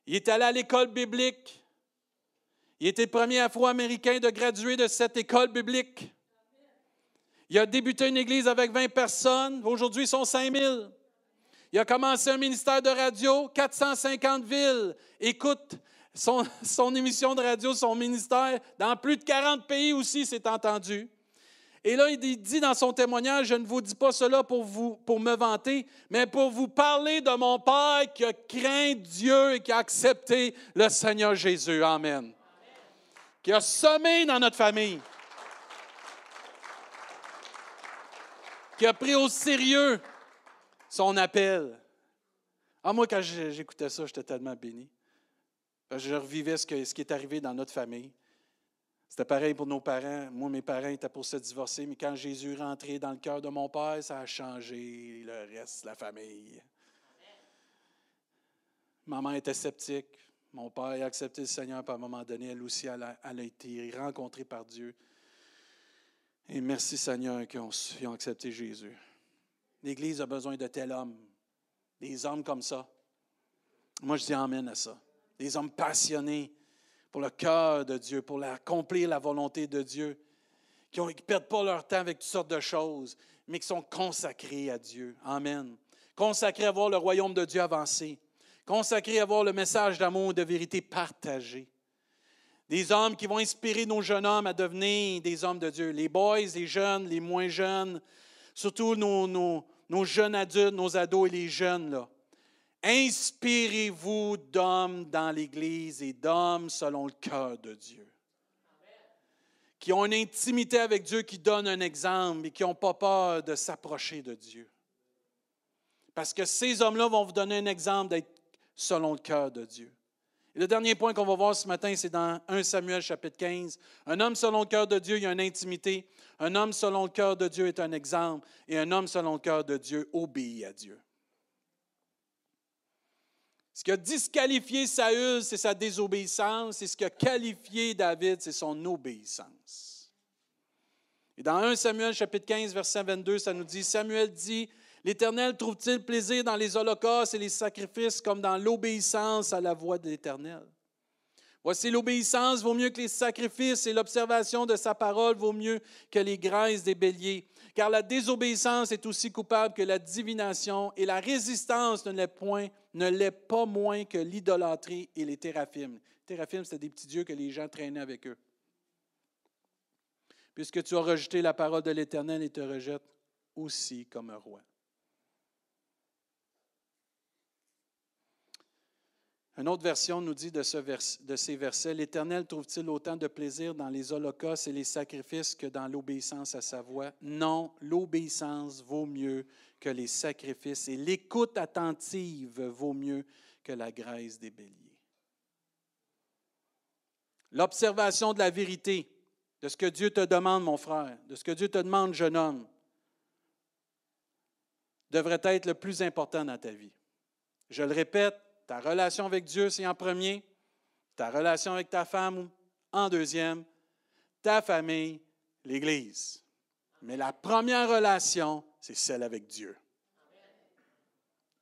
Speaker 1: Il est allé à l'école biblique. Il était premier afro-américain de graduer de cette école biblique. Il a débuté une église avec 20 personnes. Aujourd'hui, ils sont 5000. Il a commencé un ministère de radio, 450 villes. Écoute, son, émission de radio, son ministère, dans plus de 40 pays aussi, c'est entendu. Et là, il dit dans son témoignage, je ne vous dis pas cela pour, vous, pour me vanter, mais pour vous parler de mon Père qui a craint Dieu et qui a accepté le Seigneur Jésus. Amen. Qui a semé dans notre famille. Qui a pris au sérieux son appel. Ah, moi, quand j'écoutais ça, j'étais tellement béni. je revivais ce, qui est arrivé dans notre famille. C'était pareil pour nos parents. Moi, mes parents étaient pour se divorcer, mais quand Jésus est rentré dans le cœur de mon père, ça a changé le reste de la famille. Maman était sceptique. Mon père a accepté le Seigneur, à un moment donné, elle aussi, a, été rencontrée par Dieu. Et merci Seigneur qu'ils ont, ils ont accepté Jésus. L'Église a besoin de tels hommes, des hommes comme ça. Moi, je dis Amen à ça. Des hommes passionnés pour le cœur de Dieu, pour accomplir la volonté de Dieu, qui ne perdent pas leur temps avec toutes sortes de choses, mais qui sont consacrés à Dieu. Amen. Consacrés à voir le royaume de Dieu avancer. Consacrés à voir le message d'amour et de vérité partagé. Des hommes qui vont inspirer nos jeunes hommes à devenir des hommes de Dieu. Les boys, les jeunes, les moins jeunes, surtout nos, nos jeunes adultes, nos ados et les jeunes. Inspirez-vous d'hommes dans l'Église et d'hommes selon le cœur de Dieu. Qui ont une intimité avec Dieu, qui donnent un exemple et qui n'ont pas peur de s'approcher de Dieu. Parce que ces hommes-là vont vous donner un exemple d'être selon le cœur de Dieu. Et le dernier point qu'on va voir ce matin, c'est dans 1 Samuel chapitre 15. Un homme selon le cœur de Dieu, il y a une intimité. Un homme selon le cœur de Dieu est un exemple. Et un homme selon le cœur de Dieu obéit à Dieu. Ce qui a disqualifié Saül, c'est sa désobéissance. Et ce qui a qualifié David, c'est son obéissance. Et dans 1 Samuel chapitre 15, verset 22, ça nous dit, Samuel dit, L'Éternel trouve-t-il plaisir dans les holocaustes et les sacrifices comme dans l'obéissance à la voix de l'Éternel? Voici l'obéissance vaut mieux que les sacrifices et l'observation de sa parole vaut mieux que les graisses des béliers. Car la désobéissance est aussi coupable que la divination et la résistance ne l'est point, ne l'est pas moins que l'idolâtrie et les théraphimes. Les théraphimes, des petits dieux que les gens traînaient avec eux. Puisque tu as rejeté la parole de l'Éternel et te rejettes aussi comme un roi. Une autre version nous dit de, ces versets, L'Éternel trouve-t-il autant de plaisir dans les holocaustes et les sacrifices que dans l'obéissance à sa voix? Non, l'obéissance vaut mieux que les sacrifices et l'écoute attentive vaut mieux que la graisse des béliers. L'observation de la vérité, de ce que Dieu te demande, mon frère, de ce que Dieu te demande, jeune homme, devrait être le plus important dans ta vie. Je le répète, ta relation avec Dieu, c'est en premier. Ta relation avec ta femme, en deuxième. Ta famille, l'Église. Mais la première relation, c'est celle avec Dieu.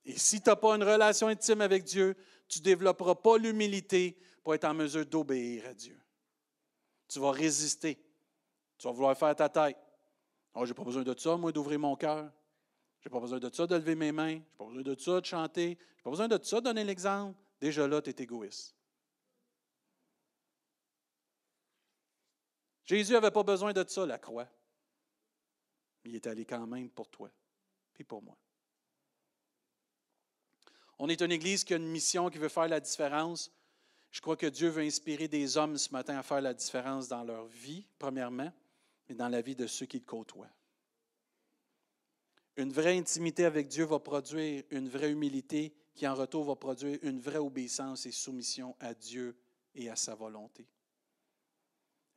Speaker 1: Et si tu n'as pas une relation intime avec Dieu, tu ne développeras pas l'humilité pour être en mesure d'obéir à Dieu. Tu vas résister. Tu vas vouloir faire ta tête. Oh, je n'ai pas besoin de ça, moi, d'ouvrir mon cœur. Je n'ai pas besoin de ça de lever mes mains. Je n'ai pas besoin de ça de chanter. Je n'ai pas besoin de ça de donner l'exemple. Déjà là, tu es égoïste. Jésus n'avait pas besoin de ça, la croix. Il est allé quand même pour toi, puis pour moi. On est une Église qui a une mission qui veut faire la différence. Je crois que Dieu veut inspirer des hommes ce matin à faire la différence dans leur vie, premièrement, mais dans la vie de ceux qui le côtoient. Une vraie intimité avec Dieu va produire une vraie humilité qui en retour va produire une vraie obéissance et soumission à Dieu et à sa volonté.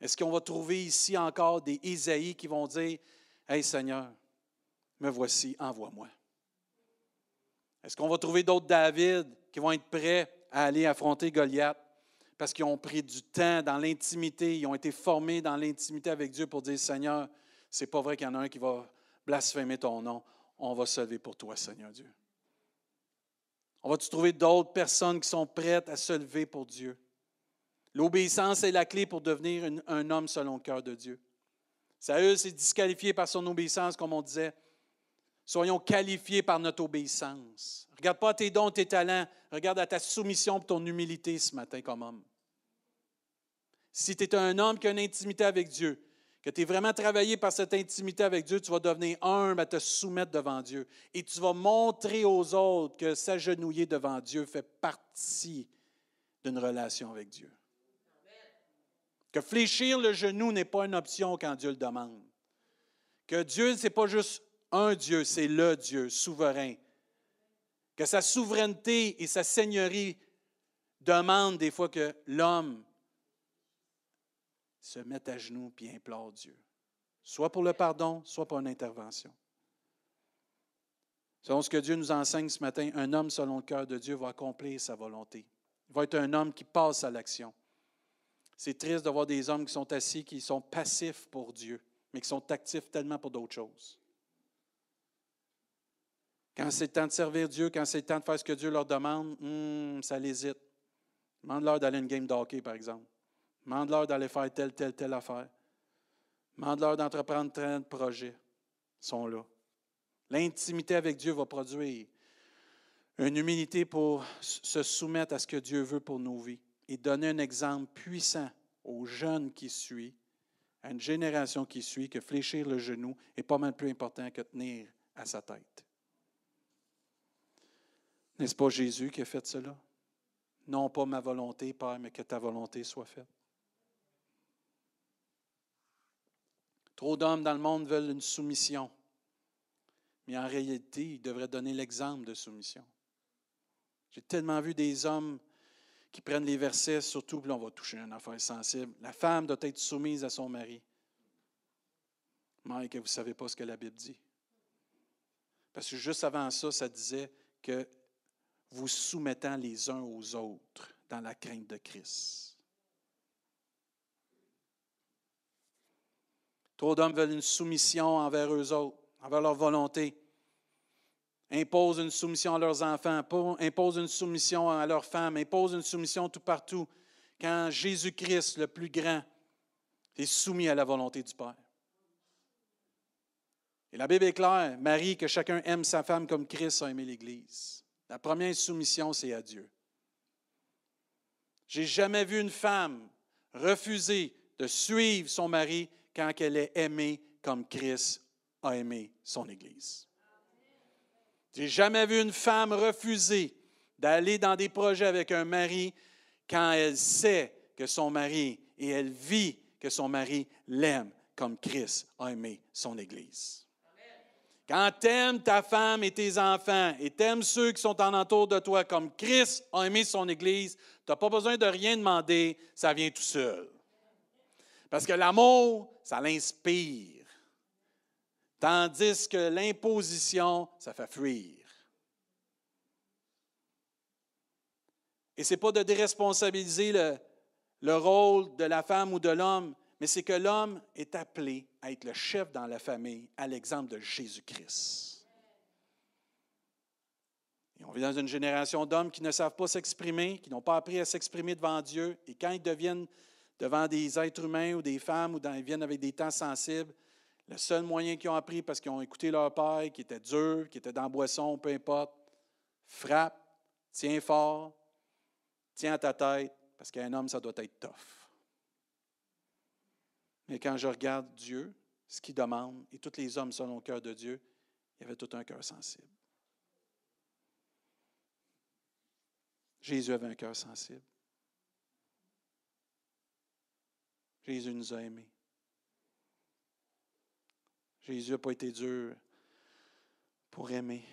Speaker 1: Est-ce qu'on va trouver ici encore des Isaïe qui vont dire, Hey Seigneur, me voici, envoie-moi. Est-ce qu'on va trouver d'autres David qui vont être prêts à aller affronter Goliath parce qu'ils ont pris du temps dans l'intimité, ils ont été formés dans l'intimité avec Dieu pour dire, Seigneur, c'est pas vrai qu'il y en a un qui va blasphémer ton nom, on va se lever pour toi, Seigneur Dieu. On va-tu trouver d'autres personnes qui sont prêtes à se lever pour Dieu? L'obéissance est la clé pour devenir un homme selon le cœur de Dieu. Saül s'est disqualifié par son obéissance, comme on disait. Soyons qualifiés par notre obéissance. Regarde pas tes dons, tes talents. Regarde à ta soumission et ton humilité ce matin comme homme. Si tu es un homme qui a une intimité avec Dieu, que tu es vraiment travaillé par cette intimité avec Dieu, tu vas devenir humble à te soumettre devant Dieu. Et tu vas montrer aux autres que s'agenouiller devant Dieu fait partie d'une relation avec Dieu. Que fléchir le genou n'est pas une option quand Dieu le demande. Que Dieu, ce n'est pas juste un Dieu, c'est le Dieu souverain. Que sa souveraineté et sa seigneurie demandent des fois que l'homme se mettent à genoux et implorent Dieu, soit pour le pardon, soit pour une intervention. Selon ce que Dieu nous enseigne ce matin, un homme selon le cœur de Dieu va accomplir sa volonté. Il va être un homme qui passe à l'action. C'est triste de voir des hommes qui sont assis, qui sont passifs pour Dieu, mais qui sont actifs tellement pour d'autres choses. Quand c'est le temps de servir Dieu, quand c'est le temps de faire ce que Dieu leur demande, hmm, ça l'hésite. Demande-leur d'aller à une game de par exemple. Demande-leur d'aller faire telle, telle, telle affaire. Demande-leur d'entreprendre tel projet. Ils sont là. L'intimité avec Dieu va produire une humilité pour se soumettre à ce que Dieu veut pour nos vies et donner un exemple puissant aux jeunes qui suivent, à une génération qui suit, que fléchir le genou est pas mal plus important que tenir à sa tête. N'est-ce pas Jésus qui a fait cela? Non pas ma volonté, Père, mais que ta volonté soit faite. Trop d'hommes dans le monde veulent une soumission, mais en réalité, ils devraient donner l'exemple de soumission. J'ai tellement vu des hommes qui prennent les versets, surtout, puis là, on va toucher une affaire sensible. La femme doit être soumise à son mari. Mike, vous ne savez pas ce que la Bible dit. Parce que juste avant ça, ça disait que vous soumettant les uns aux autres dans la crainte de Christ. Trop d'hommes veulent une soumission envers eux autres, envers leur volonté. Imposent une soumission à leurs enfants, imposent une soumission à leurs femmes, imposent une soumission tout partout. Quand Jésus-Christ, le plus grand, est soumis à la volonté du Père. Et la Bible est claire, Marie, que chacun aime sa femme comme Christ a aimé l'Église. La première soumission, c'est à Dieu. J'ai jamais vu une femme refuser de suivre son mari quand elle est aimée comme Christ a aimé son Église. J'ai jamais vu une femme refuser d'aller dans des projets avec un mari quand elle sait que son mari et elle vit que son mari l'aime comme Christ a aimé son Église. Quand tu aimes ta femme et tes enfants et t'aimes ceux qui sont en entour de toi comme Christ a aimé son Église, tu n'as pas besoin de rien demander, ça vient tout seul. Parce que l'amour, ça l'inspire. Tandis que l'imposition, ça fait fuir. Et ce n'est pas de déresponsabiliser le, le rôle de la femme ou de l'homme, mais c'est que l'homme est appelé à être le chef dans la famille, à l'exemple de Jésus-Christ. Et on vit dans une génération d'hommes qui ne savent pas s'exprimer, qui n'ont pas appris à s'exprimer devant Dieu, et quand ils deviennent devant des êtres humains ou des femmes, ou ils viennent avec des temps sensibles, le seul moyen qu'ils ont appris, parce qu'ils ont écouté leur père, qui était dur, qui était dans la boisson, peu importe, frappe, tiens fort, tiens à ta tête, parce qu'un homme, ça doit être tough. Mais quand je regarde Dieu, ce qu'il demande, et tous les hommes selon le cœur de Dieu, il y avait tout un cœur sensible. Jésus avait un cœur sensible. Jésus nous a aimés. Jésus n'a pas été dur pour aimer.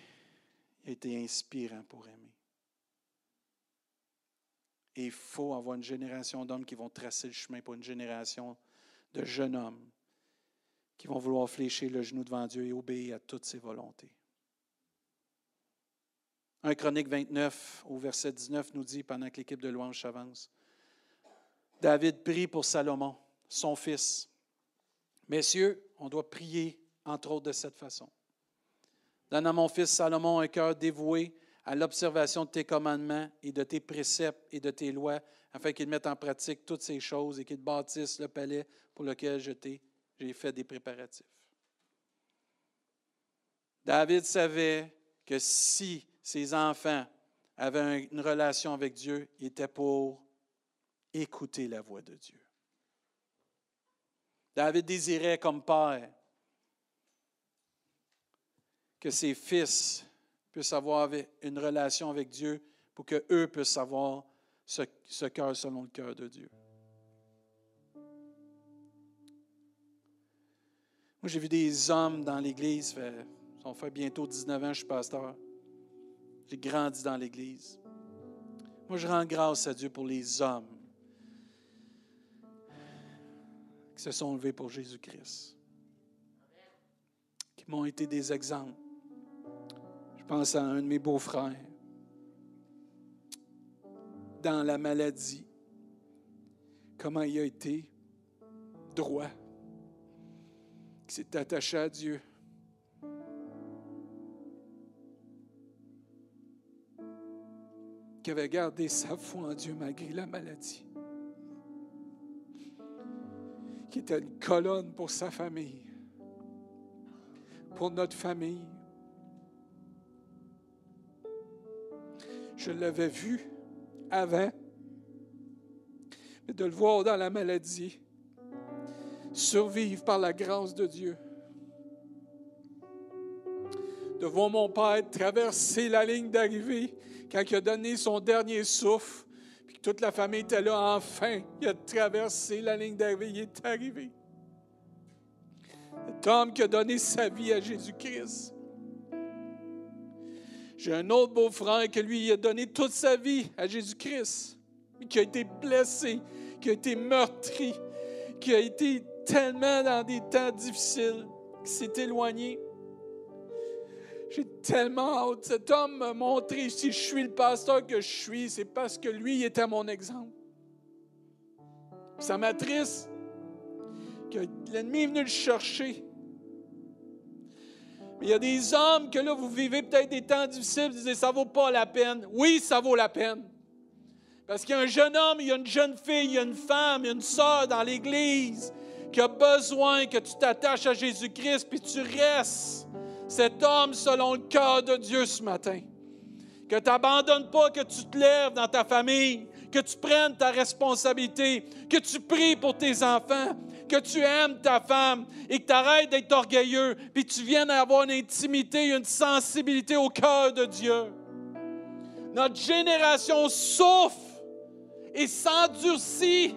Speaker 1: Il a été inspirant pour aimer. Et il faut avoir une génération d'hommes qui vont tracer le chemin pour une génération de jeunes hommes qui vont vouloir fléchir le genou devant Dieu et obéir à toutes ses volontés. 1 Chronique 29 au verset 19 nous dit, pendant que l'équipe de louange avance, David prie pour Salomon, son fils. Messieurs, on doit prier entre autres de cette façon. Donne à mon fils Salomon un cœur dévoué à l'observation de tes commandements et de tes préceptes et de tes lois, afin qu'il mette en pratique toutes ces choses et qu'il bâtisse le palais pour lequel j'ai fait des préparatifs. David savait que si ses enfants avaient une relation avec Dieu, il était pour écouter la voix de Dieu. David désirait comme père que ses fils puissent avoir une relation avec Dieu pour qu'eux puissent avoir ce, cœur selon le cœur de Dieu. Moi, j'ai vu des hommes dans l'Église, ça fait bientôt 19 ans que je suis pasteur. J'ai grandi dans l'Église. Moi, je rends grâce à Dieu pour les hommes qui se sont levés pour Jésus-Christ, qui m'ont été des exemples. Je pense à un de mes beaux-frères dans la maladie. Comment il a été droit, qui s'est attaché à Dieu. qui avait gardé sa foi en Dieu malgré la maladie, qui était une colonne pour sa famille, pour notre famille. Je l'avais vu avant, mais de le voir dans la maladie, survivre par la grâce de Dieu. De voir mon père traverser la ligne d'arrivée quand il a donné son dernier souffle, toute la famille était là, enfin, il a traversé la ligne d'arrivée, il est arrivé. Cet homme qui a donné sa vie à Jésus-Christ. J'ai un autre beau-frère que lui, a donné toute sa vie à Jésus-Christ, qui a été blessé, qui a été meurtri, qui a été tellement dans des temps difficiles, qui s'est éloigné. J'ai tellement hâte. Cet homme m'a montré si je suis le pasteur que je suis, c'est parce que lui était mon exemple. Ça m'attriste que l'ennemi est venu le chercher. Mais il y a des hommes que là, vous vivez peut-être des temps difficiles, vous dites, ça vaut pas la peine. Oui, ça vaut la peine. Parce qu'il y a un jeune homme, il y a une jeune fille, il y a une femme, il y a une soeur dans l'Église qui a besoin que tu t'attaches à Jésus-Christ puis tu restes cet homme selon le cœur de Dieu ce matin. Que tu n'abandonnes pas, que tu te lèves dans ta famille, que tu prennes ta responsabilité, que tu pries pour tes enfants, que tu aimes ta femme et que tu arrêtes d'être orgueilleux, puis tu viennes avoir une intimité, une sensibilité au cœur de Dieu. Notre génération souffre et s'endurcit.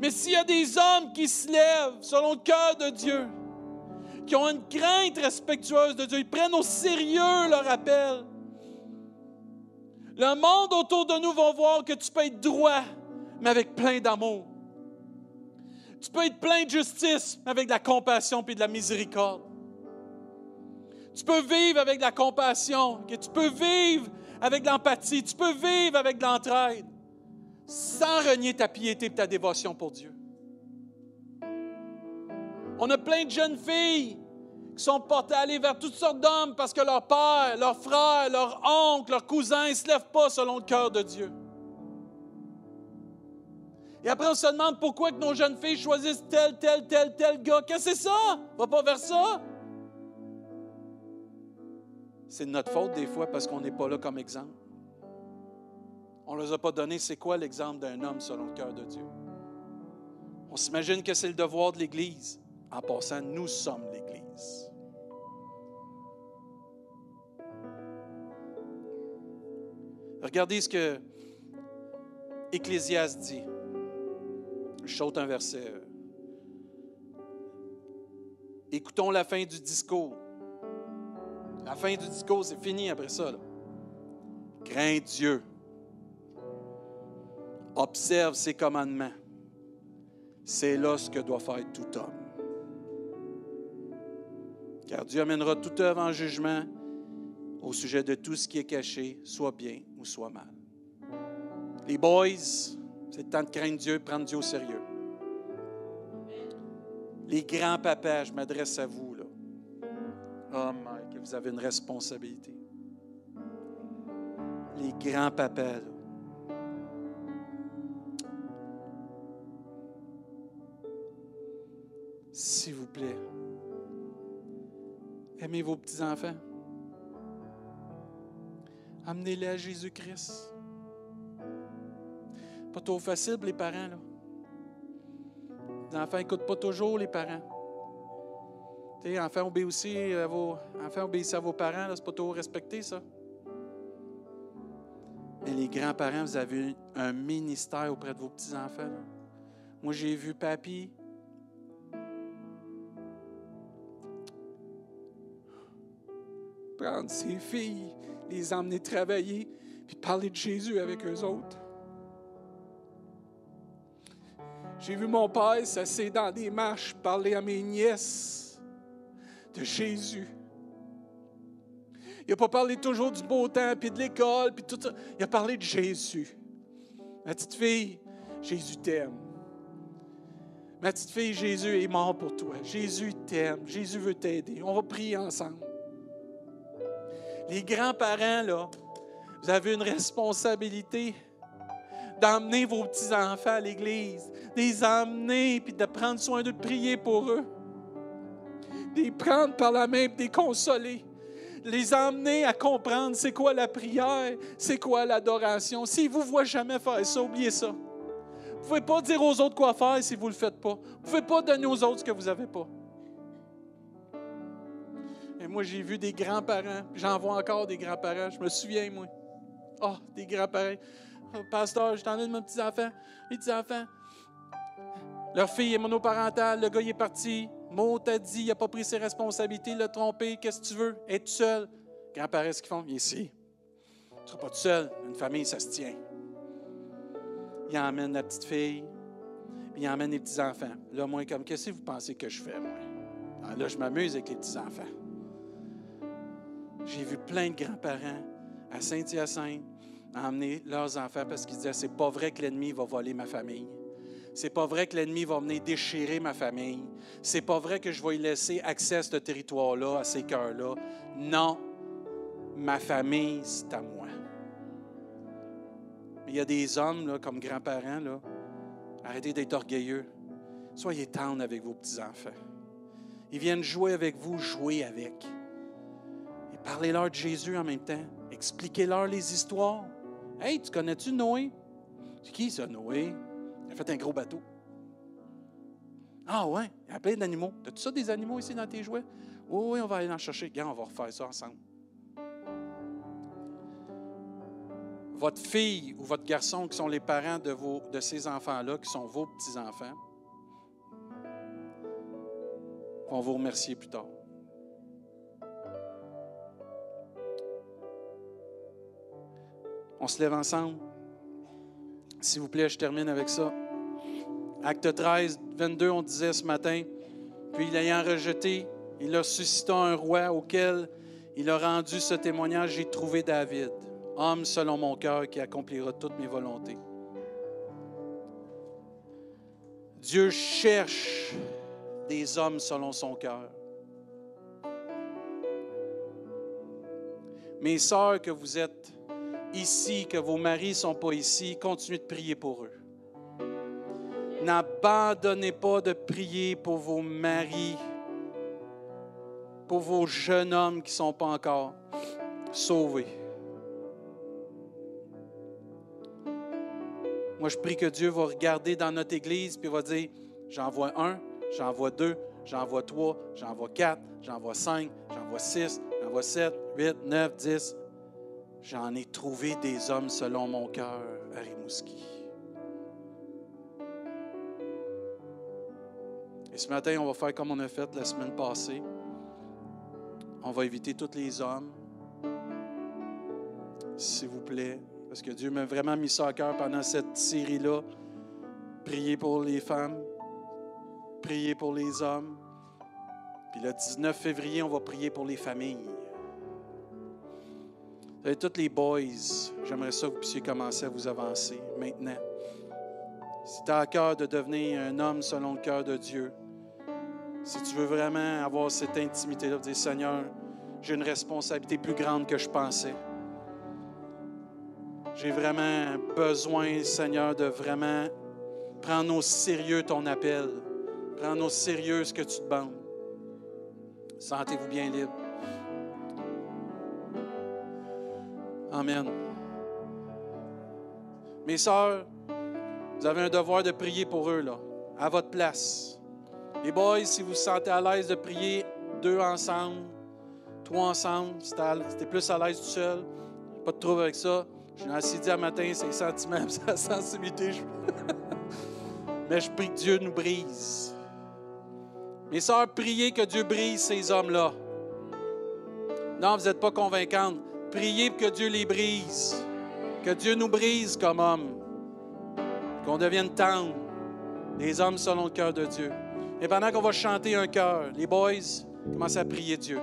Speaker 1: Mais s'il y a des hommes qui se lèvent selon le cœur de Dieu, qui ont une crainte respectueuse de Dieu. Ils prennent au sérieux leur appel. Le monde autour de nous va voir que tu peux être droit, mais avec plein d'amour. Tu peux être plein de justice, mais avec de la compassion et de la miséricorde. Tu peux vivre avec de la compassion, que tu peux vivre avec de l'empathie, tu peux vivre avec de l'entraide, sans renier ta piété et ta dévotion pour Dieu. On a plein de jeunes filles qui sont portées à aller vers toutes sortes d'hommes parce que leur père, leur frère, leur oncle, leur cousin ne se lèvent pas selon le cœur de Dieu. Et après, on se demande pourquoi que nos jeunes filles choisissent tel, tel, tel, tel gars. Qu'est-ce que c'est ça? Va pas vers ça. C'est notre faute des fois parce qu'on n'est pas là comme exemple. On ne leur a pas donné c'est quoi l'exemple d'un homme selon le cœur de Dieu. On s'imagine que c'est le devoir de l'Église. En passant, nous sommes l'Église. Regardez ce que Ecclésiaste dit. Je saute un verset. Écoutons la fin du discours. La fin du discours, c'est fini après ça. Crains Dieu. Observe ses commandements. C'est là ce que doit faire tout homme car Dieu amènera toute œuvre en jugement au sujet de tout ce qui est caché, soit bien ou soit mal. Les boys, c'est le temps de craindre Dieu, prendre Dieu au sérieux. Les grands-papas, je m'adresse à vous. Là. Oh Mike, vous avez une responsabilité. Les grands-papas, S'il vous plaît, Aimez vos petits-enfants. Amenez-les à Jésus-Christ. Pas trop facile, les parents. Là. Les enfants n'écoutent pas toujours les parents. Les enfants obéissez à vos, enfants obéissez à vos parents, c'est pas toujours respecté, ça. Mais les grands-parents, vous avez un ministère auprès de vos petits-enfants. Moi, j'ai vu papy prendre ses filles, les emmener travailler, puis parler de Jésus avec eux autres. J'ai vu mon père s'asseoir dans des marches, parler à mes nièces de Jésus. Il n'a pas parlé toujours du beau temps, puis de l'école, puis tout ça. Il a parlé de Jésus. Ma petite fille, Jésus t'aime. Ma petite fille, Jésus est mort pour toi. Jésus t'aime. Jésus veut t'aider. On va prier ensemble. Les grands-parents, là, vous avez une responsabilité d'emmener vos petits-enfants à l'église, de les emmener, puis de prendre soin d'eux, de prier pour eux, de les prendre par la main, de les consoler, de les emmener à comprendre c'est quoi la prière, c'est quoi l'adoration. S'ils ne vous voient jamais faire ça, oubliez ça. Vous ne pouvez pas dire aux autres quoi faire si vous ne le faites pas. Vous ne pouvez pas donner aux autres ce que vous n'avez pas. Et moi, j'ai vu des grands-parents, j'en vois encore des grands-parents, je me souviens, moi. Oh, des grands-parents. Oh, pasteur, je t'en ai de mes petits-enfants. Les petits-enfants. Leur fille est monoparentale, le gars il est parti. Mo t'a dit, il n'a pas pris ses responsabilités, il l'a trompé. Qu'est-ce que tu veux? Être seul. Grands-parents, ce qu'ils font? Ici. Tu ne seras pas tout seul. Une famille, ça se tient. Il emmène la petite fille, puis il emmène les petits-enfants. Là, moi, comme, qu'est-ce que vous pensez que je fais, moi? Ah, là, je m'amuse avec les petits-enfants. J'ai vu plein de grands-parents à Saint-Hyacinthe emmener leurs enfants parce qu'ils disaient c'est pas vrai que l'ennemi va voler ma famille. C'est pas vrai que l'ennemi va venir déchirer ma famille. C'est pas vrai que je vais y laisser accès à ce territoire-là, à ces cœurs-là. Non, ma famille, c'est à moi. Il y a des hommes, là, comme grands-parents, arrêtez d'être orgueilleux. Soyez tendres avec vos petits-enfants. Ils viennent jouer avec vous, jouez avec. Parlez-leur de Jésus en même temps. Expliquez-leur les histoires. Hey, tu connais-tu Noé? C'est qui ça, Noé? Il a fait un gros bateau. Ah ouais, il y a plein d'animaux. As-tu ça des animaux ici dans tes jouets? Oui, oui, on va aller en chercher. Regarde, on va refaire ça ensemble. Votre fille ou votre garçon qui sont les parents de, vos, de ces enfants-là, qui sont vos petits-enfants, vont vous remercier plus tard. On se lève ensemble. S'il vous plaît, je termine avec ça. Acte 13, 22, on disait ce matin, puis l'ayant rejeté, il a suscité un roi auquel il a rendu ce témoignage, j'ai trouvé David, homme selon mon cœur qui accomplira toutes mes volontés. Dieu cherche des hommes selon son cœur. Mes sœurs que vous êtes ici, que vos maris ne sont pas ici, continuez de prier pour eux. N'abandonnez pas de prier pour vos maris, pour vos jeunes hommes qui ne sont pas encore sauvés. Moi, je prie que Dieu va regarder dans notre Église et va dire, j'en vois un, j'en vois deux, j'en vois trois, j'en vois quatre, j'en vois cinq, j'en vois six, j'en vois sept, huit, neuf, dix. J'en ai trouvé des hommes selon mon cœur à. Et ce matin, on va faire comme on a fait la semaine passée. On va éviter tous les hommes, s'il vous plaît, parce que Dieu m'a vraiment mis ça à cœur pendant cette série-là. Priez pour les femmes, priez pour les hommes. Puis le 19 février, on va prier pour les familles. Vous tous les boys, j'aimerais ça que vous puissiez commencer à vous avancer maintenant. Si tu as à cœur de devenir un homme selon le cœur de Dieu, si tu veux vraiment avoir cette intimité-là, dire Seigneur, j'ai une responsabilité plus grande que je pensais. J'ai vraiment besoin, Seigneur, de vraiment prendre au sérieux ton appel, prendre au sérieux ce que tu te bandes. Sentez-vous bien libre. Amen. Mes sœurs, vous avez un devoir de prier pour eux, là, à votre place. Les boys, si vous vous sentez à l'aise de prier deux ensemble, trois ensemble, si tu es plus à l'aise tout seul, pas de trouble avec ça. Je suis assis dit matin, c'est sentiments, c'est la sensibilité. Mais je prie que Dieu nous brise. Mes sœurs, priez que Dieu brise ces hommes-là. Non, vous n'êtes pas convaincantes. Priez pour que Dieu les brise. Que Dieu nous brise comme hommes. Qu'on devienne tendres. Des hommes selon le cœur de Dieu. Et pendant qu'on va chanter un cœur, les boys, commencez à prier Dieu.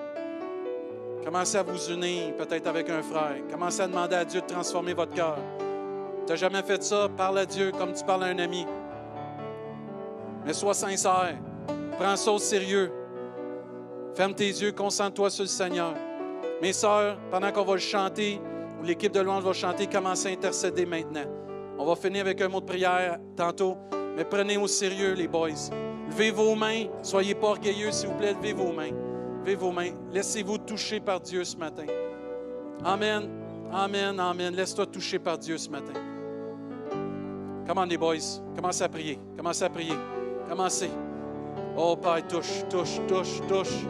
Speaker 1: Commencez à vous unir peut-être avec un frère. Commencez à demander à Dieu de transformer votre cœur. Tu n'as jamais fait ça? Parle à Dieu comme tu parles à un ami. Mais sois sincère. Prends ça au sérieux. Ferme tes yeux, concentre-toi sur le Seigneur. Mes sœurs, pendant qu'on va le chanter, ou l'équipe de louange va chanter, commencez à intercéder maintenant. On va finir avec un mot de prière tantôt, mais prenez au sérieux les boys. Levez vos mains, soyez pas orgueilleux s'il vous plaît, levez vos mains. Levez vos mains. Laissez-vous toucher par Dieu ce matin. Amen. Amen, amen. Laisse-toi toucher par Dieu ce matin. Comment les boys, commencez à prier. Commencez à prier. Commencez. Oh Père, touche, touche, touche, touche.